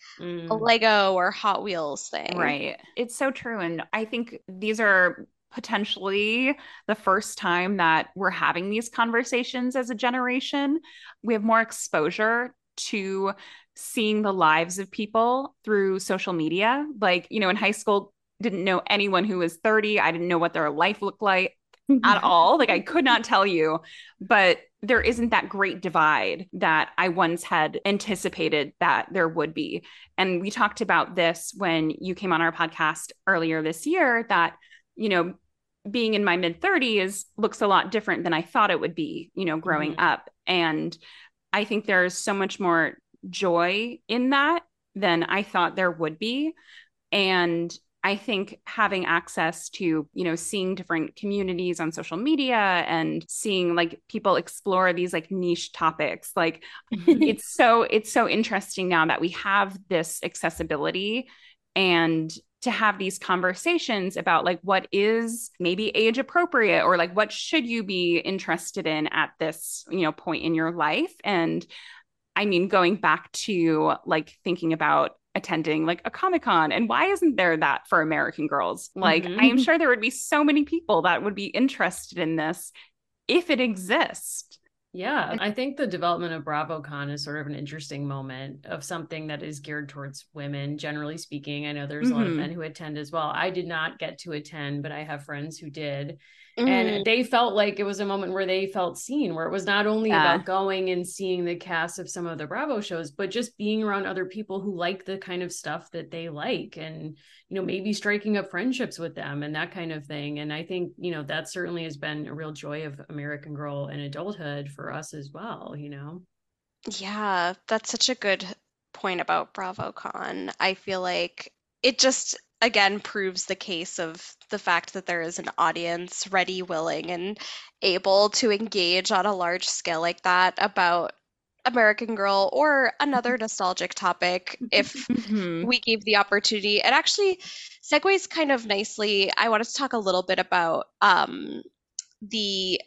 a Mm. lego or hot wheels thing Right. It's so true. And I think these are potentially the first time that we're having these conversations as a generation. We have more exposure to seeing the lives of people through social media. Like, you know, in high school, didn't know anyone who was 30. I didn't know what their life looked like at all. Like I could not tell you, but there isn't that great divide that I once had anticipated that there would be. And we talked about this when you came on our podcast earlier this year that, you know, being in my mid 30s looks a lot different than I thought it would be, you know, growing Mhm. up. And I think there's so much more joy in that than I thought there would be. And I think having access to, you know, seeing different communities on social media and seeing like people explore these like niche topics, like it's so it's so interesting now that we have this accessibility and to have these conversations about like what is maybe age appropriate or like what should you be interested in at this you know point in your life? And i mean going back to like thinking about attending like a comic con and why isn't there that for american girls? Like Mhm. i am sure there would be so many people that would be interested in this if it exists Yeah, I think the development of BravoCon is sort of an interesting moment of something that is geared towards women, generally speaking. I know there's a lot of Mhm. men who attend as well. I did not get to attend, but I have friends who did. Mm. And they felt like it was a moment where they felt seen, where it was not only Yeah. about going and seeing the cast of some of the Bravo shows, but just being around other people who like the kind of stuff that they like and, you know, maybe striking up friendships with them and that kind of thing. And I think, you know, that certainly has been a real joy of American Girl and adulthood for us as well, you know? Yeah, that's such a good point about BravoCon. I feel like it just again proves the case of the fact that there is an audience ready, willing, and able to engage on a large scale like that about American Girl or another nostalgic topic if Mhm. we gave the opportunity. It actually segues kind of nicely. I wanted to talk a little bit about um, the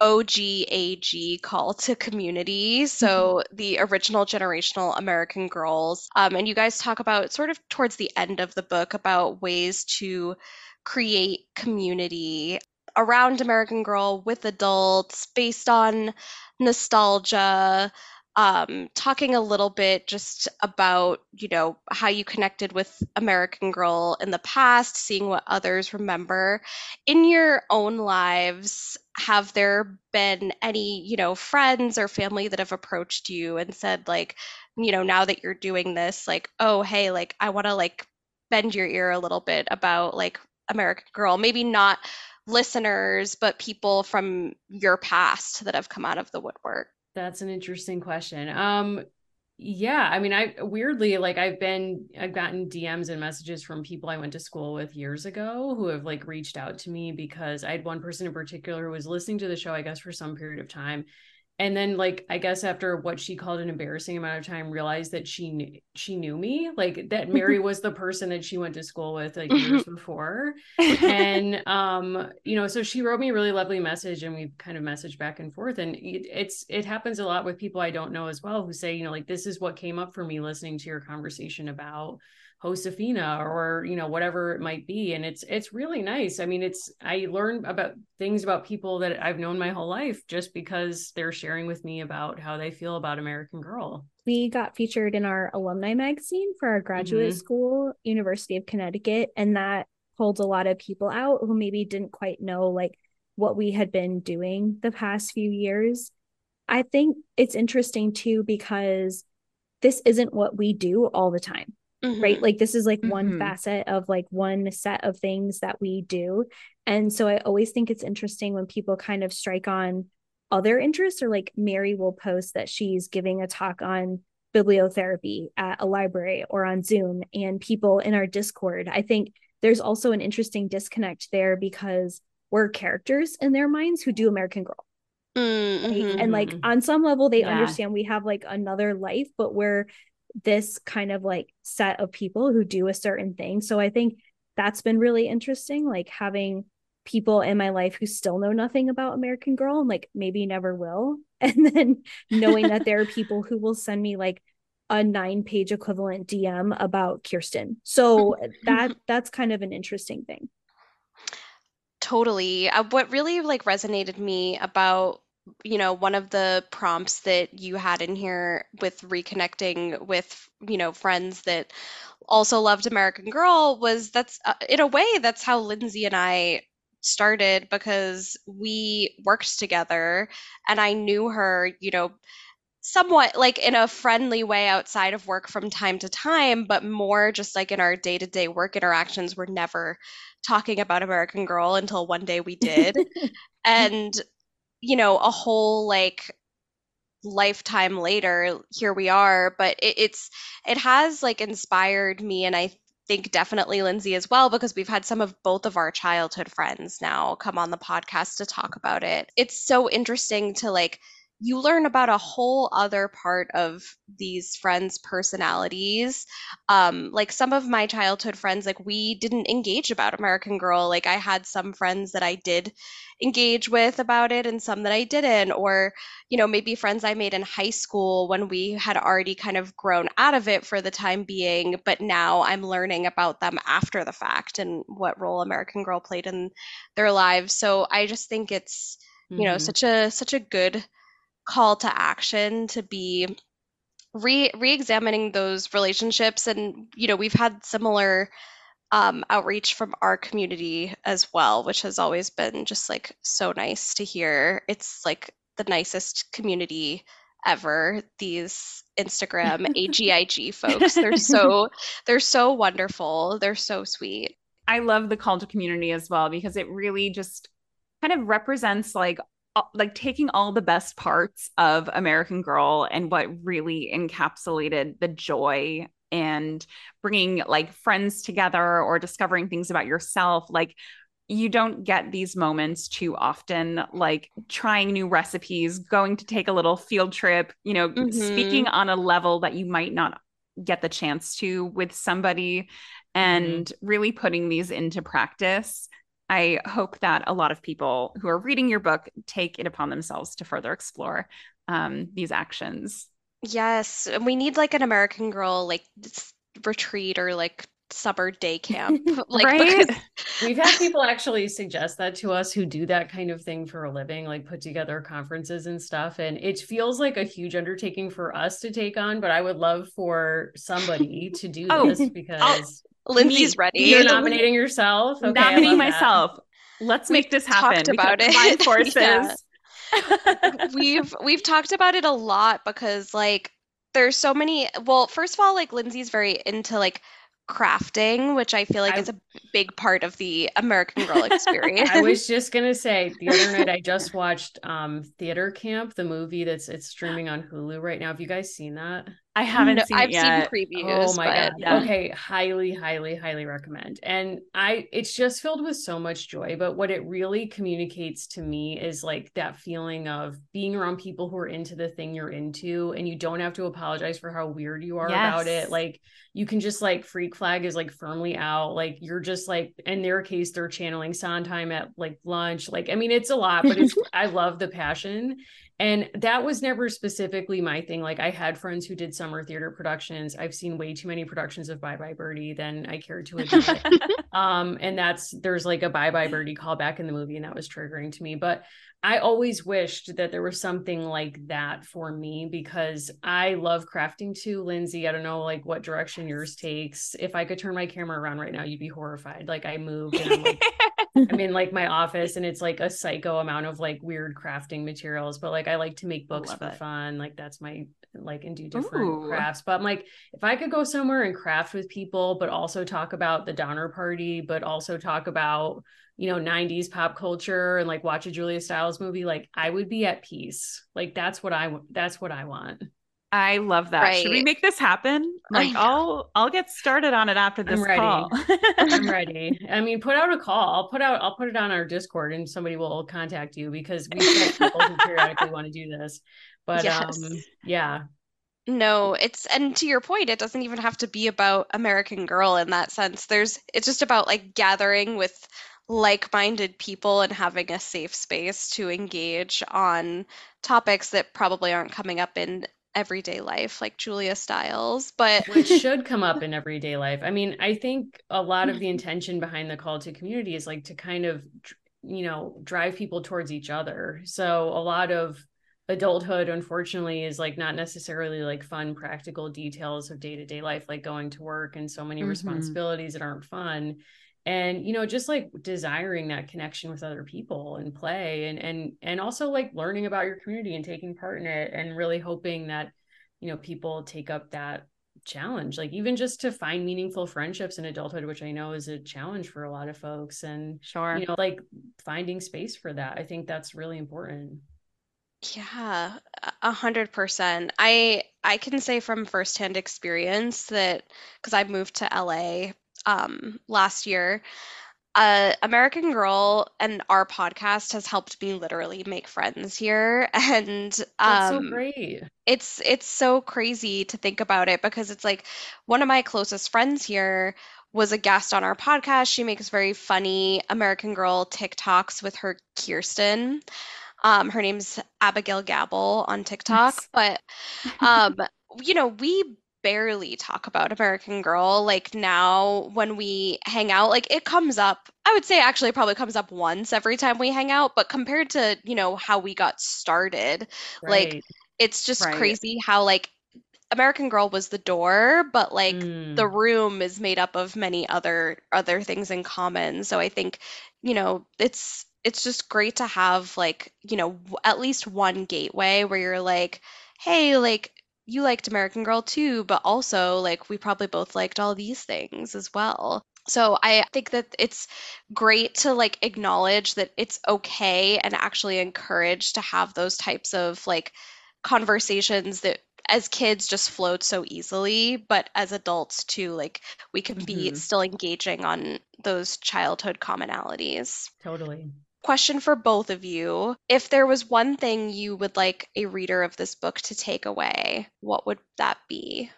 OGAG call to community. So the original generational American girls. Um, and you guys talk about sort of towards the end of the book about ways to create community around American Girl with adults based on nostalgia. Um, talking a little bit just about, you know, how you connected with American Girl in the past, seeing what others remember. In your own lives, have there been any, you know, friends or family that have approached you and said, like, you know, now that you're doing this, like, oh, hey, like, I want to, like, bend your ear a little bit about, like, American Girl? Maybe not listeners, but people from your past that have come out of the woodwork. That's an interesting question. Um, yeah, I mean, I weirdly like I've been I've gotten DMs and messages from people I went to school with years ago who have like reached out to me because I had one person in particular who was listening to the show, I guess, for some period of time. And then like i guess after what she called an embarrassing amount of time realized that she knew she knew me like that mary was the person that she went to school with like years before. And um you know so she wrote me a really lovely message and we kind of messaged back and forth. And it, it's it happens a lot with people i don't know as well who say you know like this is what came up for me listening to your conversation about Josefina or you know whatever it might be and it's it's really nice. I mean it's I learn about things about people that I've known my whole life just because they're sharing with me about how they feel about American Girl. We got featured in our alumni magazine for our graduate mm-hmm. school, University of Connecticut, and that pulled a lot of people out who maybe didn't quite know like what we had been doing the past few years. I think it's interesting too because this isn't what we do all the time mm-hmm. right like this is like mm-hmm. one facet of like one set of things that we do and so i always think it's interesting when people kind of strike on other interests or like mary will post that she's giving a talk on bibliotherapy at a library or on zoom and people in our discord i think there's also an interesting disconnect there because we're characters in their minds who do american girl mm-hmm. and like on some level they yeah. understand we have like another life but we're this kind of like set of people who do a certain thing. So I think that's been really interesting, like having people in my life who still know nothing about American Girl and like maybe never will. And then knowing that there are people who will send me like a nine page equivalent DM about Kirsten. So that that's kind of an interesting thing. Totally. Uh, what really like resonated me about you know, one of the prompts that you had in here with reconnecting with, you know, friends that also loved American Girl was that's uh, in a way that's how Lindsey and I started because we worked together and I knew her, you know, somewhat like in a friendly way outside of work from time to time, but more just like in our day to day work interactions, we're never talking about American Girl until one day we did. and you know, a whole like lifetime later, here we are. But it, it's it has like inspired me, and I think definitely Lindsey as well, because we've had some of both of our childhood friends now come on the podcast to talk about it. It's so interesting to like you learn about a whole other part of these friends' personalities. Um, like some of my childhood friends, like we didn't engage about American Girl. Like I had some friends that I did engage with about it and some that I didn't. Or, you know, maybe friends I made in high school when we had already kind of grown out of it for the time being, but now I'm learning about them after the fact and what role American Girl played in their lives. So I just think it's, you know, mm-hmm. such a such a good call to action to be re re-examining those relationships. And you know we've had similar um, outreach from our community as well which has always been just like so nice to hear. It's like the nicest community ever these instagram agig folks. They're so they're so wonderful. They're so sweet. I love the call to community as well because it really just kind of represents like like taking all the best parts of American Girl and what really encapsulated the joy and bringing like friends together or discovering things about yourself like you don't get these moments too often like trying new recipes going to take a little field trip you know mm-hmm. speaking on a level that you might not get the chance to with somebody and mm-hmm. really putting these into practice I hope that a lot of people who are reading your book take it upon themselves to further explore um, these actions. Yes, and we need like an American Girl like retreat or like summer day camp. Like right? we've had people actually suggest that to us who do that kind of thing for a living, like put together conferences and stuff. And it feels like a huge undertaking for us to take on, but I would love for somebody to do oh, this because I'll, Lindsey's ready. You're nominating yourself. Okay, nominating myself. That. Let's make this happen. Talked about it. Forces. we've we've talked about it a lot because like there's so many. Well, first of all, like Lindsey's very into like crafting, which I feel like I, is a big part of the American Girl experience. I was just gonna say the other night I just watched um Theater Camp, the movie that's it's streaming on Hulu right now. Have you guys seen that? I haven't No, seen I've it yet. seen previews. Oh my but- god. yeah. Okay, highly highly highly recommend. And I it's just filled with so much joy, but what it really communicates to me is like that feeling of being around people who are into the thing you're into and you don't have to apologize for how weird you are about it. Like you can just like freak flag is like firmly out. Like you're just like in their case they're channeling Sondheim at like lunch. Like I mean it's a lot, but it's I love the passion. And that was never specifically my thing. Like I had friends who did summer theater productions. I've seen way too many productions of Bye Bye Birdie than I care to admit. um, and that's there's like a Bye Bye Birdie callback in the movie, and that was triggering to me. But I always wished that there was something like that for me because I love crafting too, Lindsey. I don't know like what direction yours takes. If I could turn my camera around right now, you'd be horrified. Like I moved and I'm like I'm in like my office and it's like a psycho amount of like weird crafting materials, but like I like to make books for it. fun. Like that's my like and do different Ooh. crafts. But I'm like, if I could go somewhere and craft with people, but also talk about the Donner Party, but also talk about you know 90s pop culture and like watch a Julia Stiles movie, like I would be at peace. Like that's what I that's what I want. I love that. Should we make this happen? Like. I'll I'll get started on it after this ready. call. I'm ready. I mean, put out a call. I'll put out I'll put it on our Discord and somebody will contact you because we have people who periodically want to do this. But Yes. um yeah. No, it's and to your point, it doesn't even have to be about American Girl in that sense. There's it's just about like gathering with like-minded people and having a safe space to engage on topics that probably aren't coming up in everyday life, like Julia Stiles. But Which should come up in everyday life. I mean, I think a lot of the intention behind the call to community is like to kind of you know, drive people towards each other. So a lot of adulthood unfortunately is like not necessarily like fun practical details of day-to-day life like going to work and so many Mhm. responsibilities that aren't fun and you know just like desiring that connection with other people and play and and and also like learning about your community and taking part in it and really hoping that you know people take up that challenge like even just to find meaningful friendships in adulthood which i know is a challenge for a lot of folks and Sure. you know like finding space for that i think that's really important Yeah, a a hundred percent. I I can say from firsthand experience that because I moved to LA um last year, uh American Girl and our podcast has helped me literally make friends here. And that's so um great it's it's so crazy to think about it because it's like one of my closest friends here was a guest on our podcast. She makes very funny American Girl TikToks with her Kirsten. Um, her name's Abigail Gabble on TikTok, Nice. but um, you know, we barely talk about American Girl. Like now when we hang out, like it comes up, I would say actually it probably comes up once every time we hang out, but compared to, you know, how we got started, like it's just Right. crazy how like American Girl was the door, but like Mm. the room is made up of many other other things in common. So I think, you know, it's it's just great to have like, you know, at least one gateway where you're like, hey, like you liked American Girl too, but also like we probably both liked all these things as well. So I think that it's great to like acknowledge that it's okay and actually encourage to have those types of like conversations that as kids just flowed so easily, but as adults too, like we can be Mhm. still engaging on those childhood commonalities. totally Question for both of you. If there was one thing you would like a reader of this book to take away, what would that be?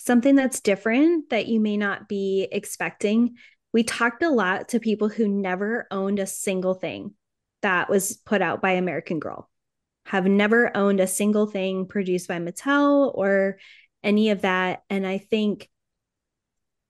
something that's different that you may not be expecting. We talked a lot to people who never owned a single thing that was put out by American Girl, have never owned a single thing produced by Mattel or any of that. And I think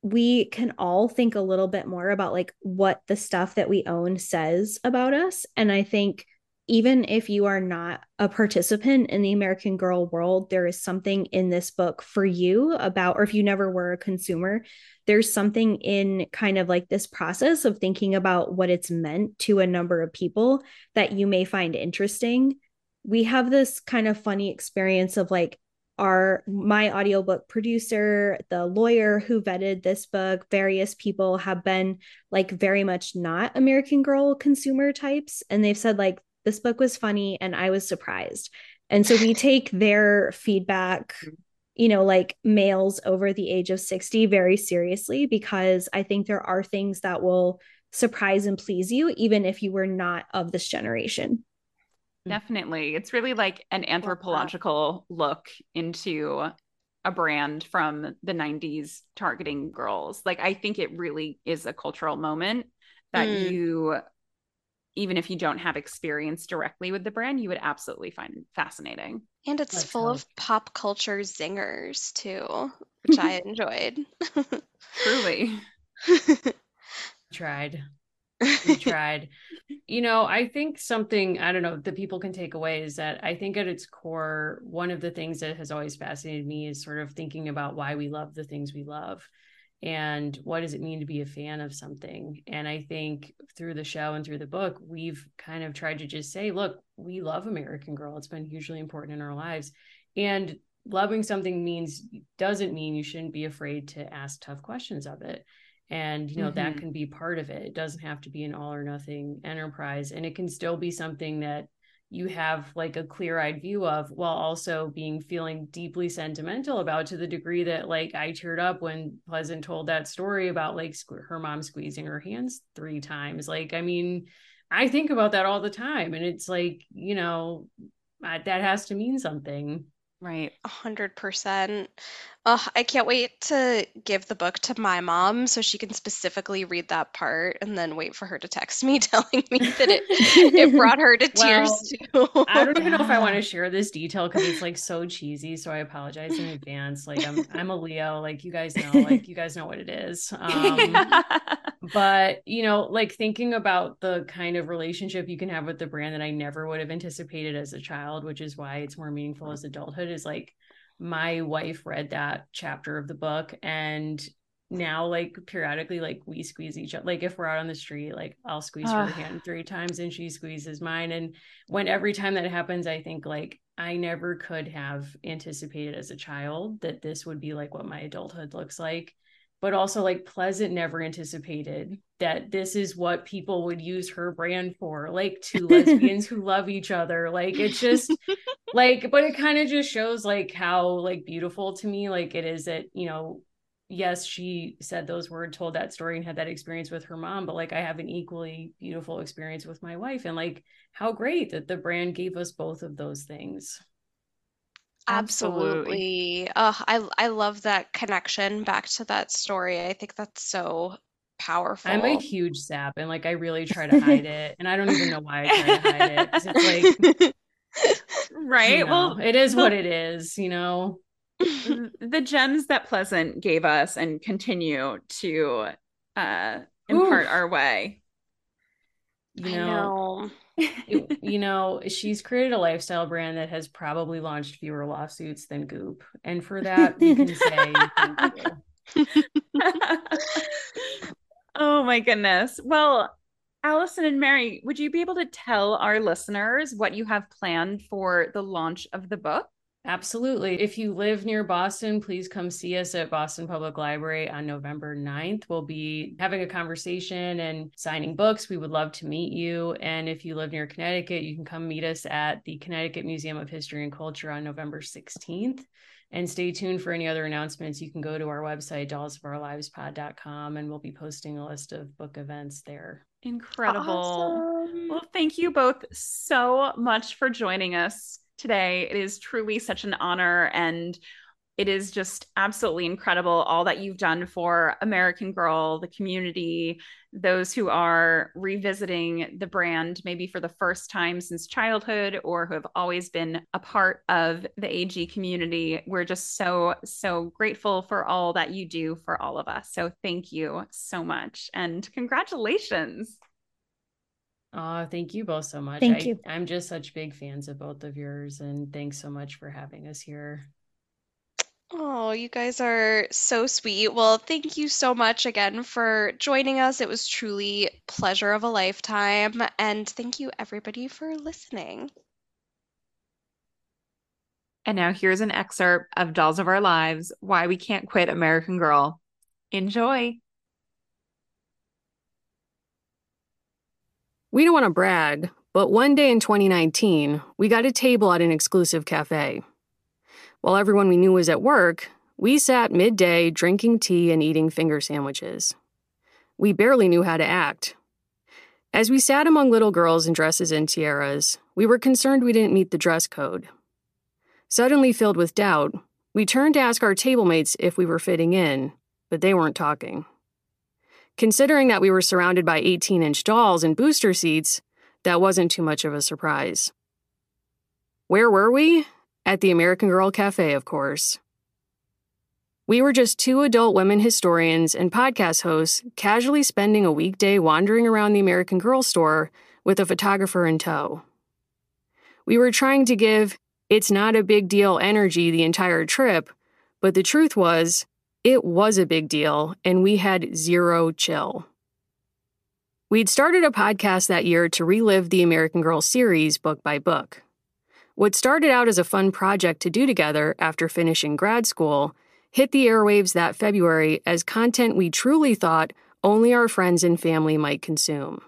we can all think a little bit more about like what the stuff that we own says about us. And I think even if you are not a participant in the American Girl world, there is something in this book for you about, or if you never were a consumer, there's something in kind of like this process of thinking about what it's meant to a number of people that you may find interesting. We have this kind of funny experience of like, our my audiobook producer the lawyer who vetted this book various people have been like very much not american girl consumer types and they've said like this book was funny and I was surprised. And so we take their feedback you know, like males over the age of 60 very seriously because I think there are things that will surprise and please you, even if you were not of this generation. Definitely. It's really like an anthropological look into a brand from the 90s targeting girls. Like, I think it really is a cultural moment that mm. you, even if you don't have experience directly with the brand, you would absolutely find fascinating. And it's Let's full hope. of pop culture zingers too, which I enjoyed. Truly. Tried we tried. You know, I think something, I don't know, that people can take away is that I think at its core, one of the things that has always fascinated me is sort of thinking about why we love the things we love and what does it mean to be a fan of something. And I think through the show and through the book, we've kind of tried to just say, look, we love American Girl. It's been hugely important in our lives. And loving something means doesn't mean you shouldn't be afraid to ask tough questions of it and you know mm-hmm. that can be part of it it doesn't have to be an all or nothing enterprise and it can still be something that you have like a clear-eyed view of while also being feeling deeply sentimental about to the degree that like I teared up when Pleasant told that story about like her mom squeezing her hands three times like I mean I think about that all the time and it's like you know that has to mean something Right. A hundred percent. Oh, I can't wait to give the book to my mom so she can specifically read that part and then wait for her to text me telling me that it it brought her to tears too. I don't even know if I want to share this detail because it's like so cheesy. So I apologize in advance. Like I'm I'm a Leo, like you guys know, like you guys know what it is. Um, but you know, like thinking about the kind of relationship you can have with the brand that I never would have anticipated as a child, which is why it's more meaningful as adulthood, is like my wife read that chapter of the book and now like periodically like we squeeze each other like if we're out on the street like i'll squeeze uh. her hand three times and she squeezes mine and when every time that happens i think like i never could have anticipated as a child that this would be like what my adulthood looks like but also like Pleasant never anticipated that this is what people would use her brand for, like two lesbians who love each other. Like it's just like, but it kind of just shows like how like beautiful to me like it is that, you know, yes, she said those words, told that story and had that experience with her mom, but like I have an equally beautiful experience with my wife and like how great that the brand gave us both of those things. Absolutely. Oh, I I love that connection back to that story. I think that's so powerful. I'm a huge sap and like I really try to hide it. And I don't even know why I try to hide it. It's like right. You know, well, it is what it is, you know. the gems that Pleasant gave us and continue to uh impart Oof. our way. You know, know you know, she's created a lifestyle brand that has probably launched fewer lawsuits than Goop. And for that, we can say thank you. Oh my goodness. Well, Allison and Mary, would you be able to tell our listeners what you have planned for the launch of the book? Absolutely. If you live near Boston, please come see us at Boston Public Library on November 9th. We'll be having a conversation and signing books. We would love to meet you. And if you live near Connecticut, you can come meet us at the Connecticut Museum of History and Culture on November 16th. And stay tuned for any other announcements. You can go to our website, dollsofourlivespod.com, and we'll be posting a list of book events there. Incredible. Awesome. Well, thank you both so much for joining us today. It is truly such an honor and it is just absolutely incredible all that you've done for American Girl, the community, those who are revisiting the brand maybe for the first time since childhood or who have always been a part of the AG community. We're just so, so grateful for all that you do for all of us. So thank you so much and congratulations. Oh, thank you both so much. Thank I, you. I'm just such big fans of both of yours, and thanks so much for having us here. Oh, you guys are so sweet. Well, thank you so much again for joining us. It was truly pleasure of a lifetime, and thank you everybody for listening. And now here's an excerpt of Dolls of Our Lives: Why We Can't Quit American Girl. Enjoy. We don't want to brag, but one day in 2019, we got a table at an exclusive cafe. While everyone we knew was at work, we sat midday drinking tea and eating finger sandwiches. We barely knew how to act. As we sat among little girls in dresses and tiaras, we were concerned we didn't meet the dress code. Suddenly filled with doubt, we turned to ask our table mates if we were fitting in, but they weren't talking. Considering that we were surrounded by 18 inch dolls and booster seats, that wasn't too much of a surprise. Where were we? At the American Girl Cafe, of course. We were just two adult women historians and podcast hosts casually spending a weekday wandering around the American Girl store with a photographer in tow. We were trying to give it's not a big deal energy the entire trip, but the truth was, it was a big deal, and we had zero chill. We'd started a podcast that year to relive the American Girl series book by book. What started out as a fun project to do together after finishing grad school hit the airwaves that February as content we truly thought only our friends and family might consume.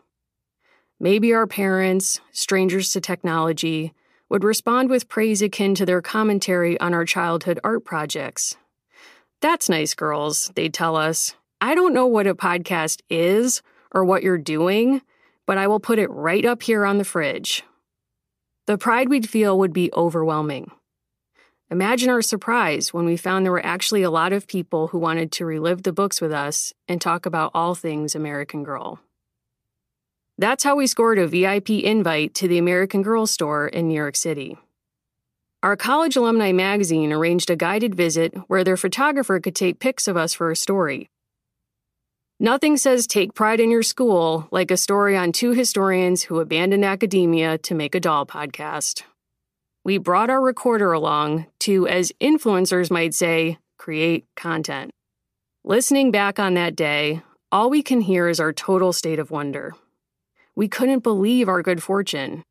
Maybe our parents, strangers to technology, would respond with praise akin to their commentary on our childhood art projects. That's nice, girls, they'd tell us. I don't know what a podcast is or what you're doing, but I will put it right up here on the fridge. The pride we'd feel would be overwhelming. Imagine our surprise when we found there were actually a lot of people who wanted to relive the books with us and talk about all things American Girl. That's how we scored a VIP invite to the American Girl store in New York City. Our college alumni magazine arranged a guided visit where their photographer could take pics of us for a story. Nothing says take pride in your school like a story on two historians who abandoned academia to make a doll podcast we brought our recorder along to, as influencers might say, create content. Listening back on that day, all we can hear is our total state of wonder. We couldn't believe our good fortune.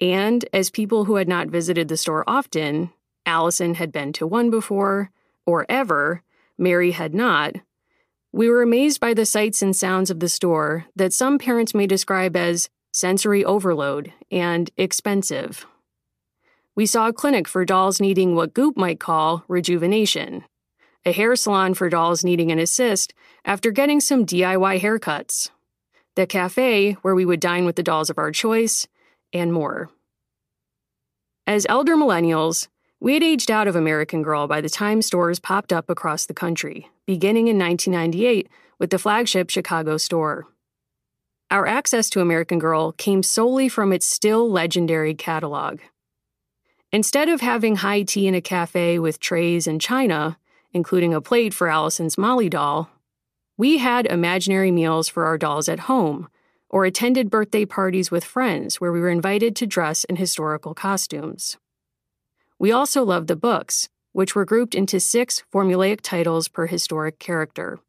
And as people who had not visited the store often, Allison had been to one before, or ever, Mary had not, we were amazed by the sights and sounds of the store that some parents may describe as sensory overload and expensive. We saw a clinic for dolls needing what Goop might call rejuvenation, a hair salon for dolls needing an assist after getting some DIY haircuts, the cafe where we would dine with the dolls of our choice, and more. As elder millennials, we had aged out of American Girl by the time stores popped up across the country, beginning in 1998 with the flagship Chicago store. Our access to American Girl came solely from its still legendary catalog. Instead of having high tea in a cafe with trays and china, including a plate for Allison's Molly doll, we had imaginary meals for our dolls at home, or attended birthday parties with friends where we were invited to dress in historical costumes. We also loved the books, which were grouped into six formulaic titles per historic character.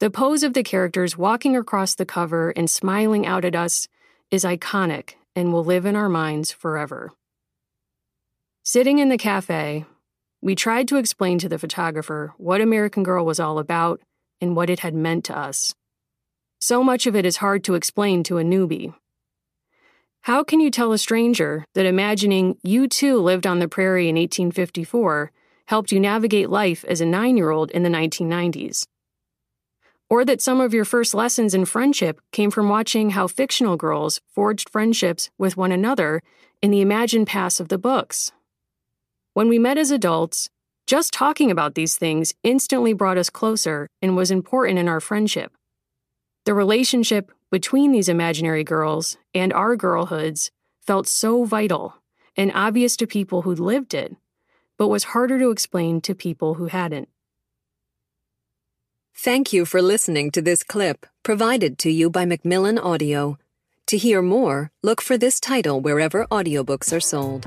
The pose of the characters walking across the cover and smiling out at us is iconic and will live in our minds forever. Sitting in the cafe, we tried to explain to the photographer what American Girl was all about and what it had meant to us. So much of it is hard to explain to a newbie. How can you tell a stranger that imagining you too lived on the prairie in 1854 helped you navigate life as a nine year old in the 1990s? Or that some of your first lessons in friendship came from watching how fictional girls forged friendships with one another in the imagined past of the books? When we met as adults, just talking about these things instantly brought us closer and was important in our friendship. The relationship between these imaginary girls and our girlhoods felt so vital and obvious to people who'd lived it, but was harder to explain to people who hadn't. Thank you for listening to this clip provided to you by Macmillan Audio. To hear more, look for this title wherever audiobooks are sold.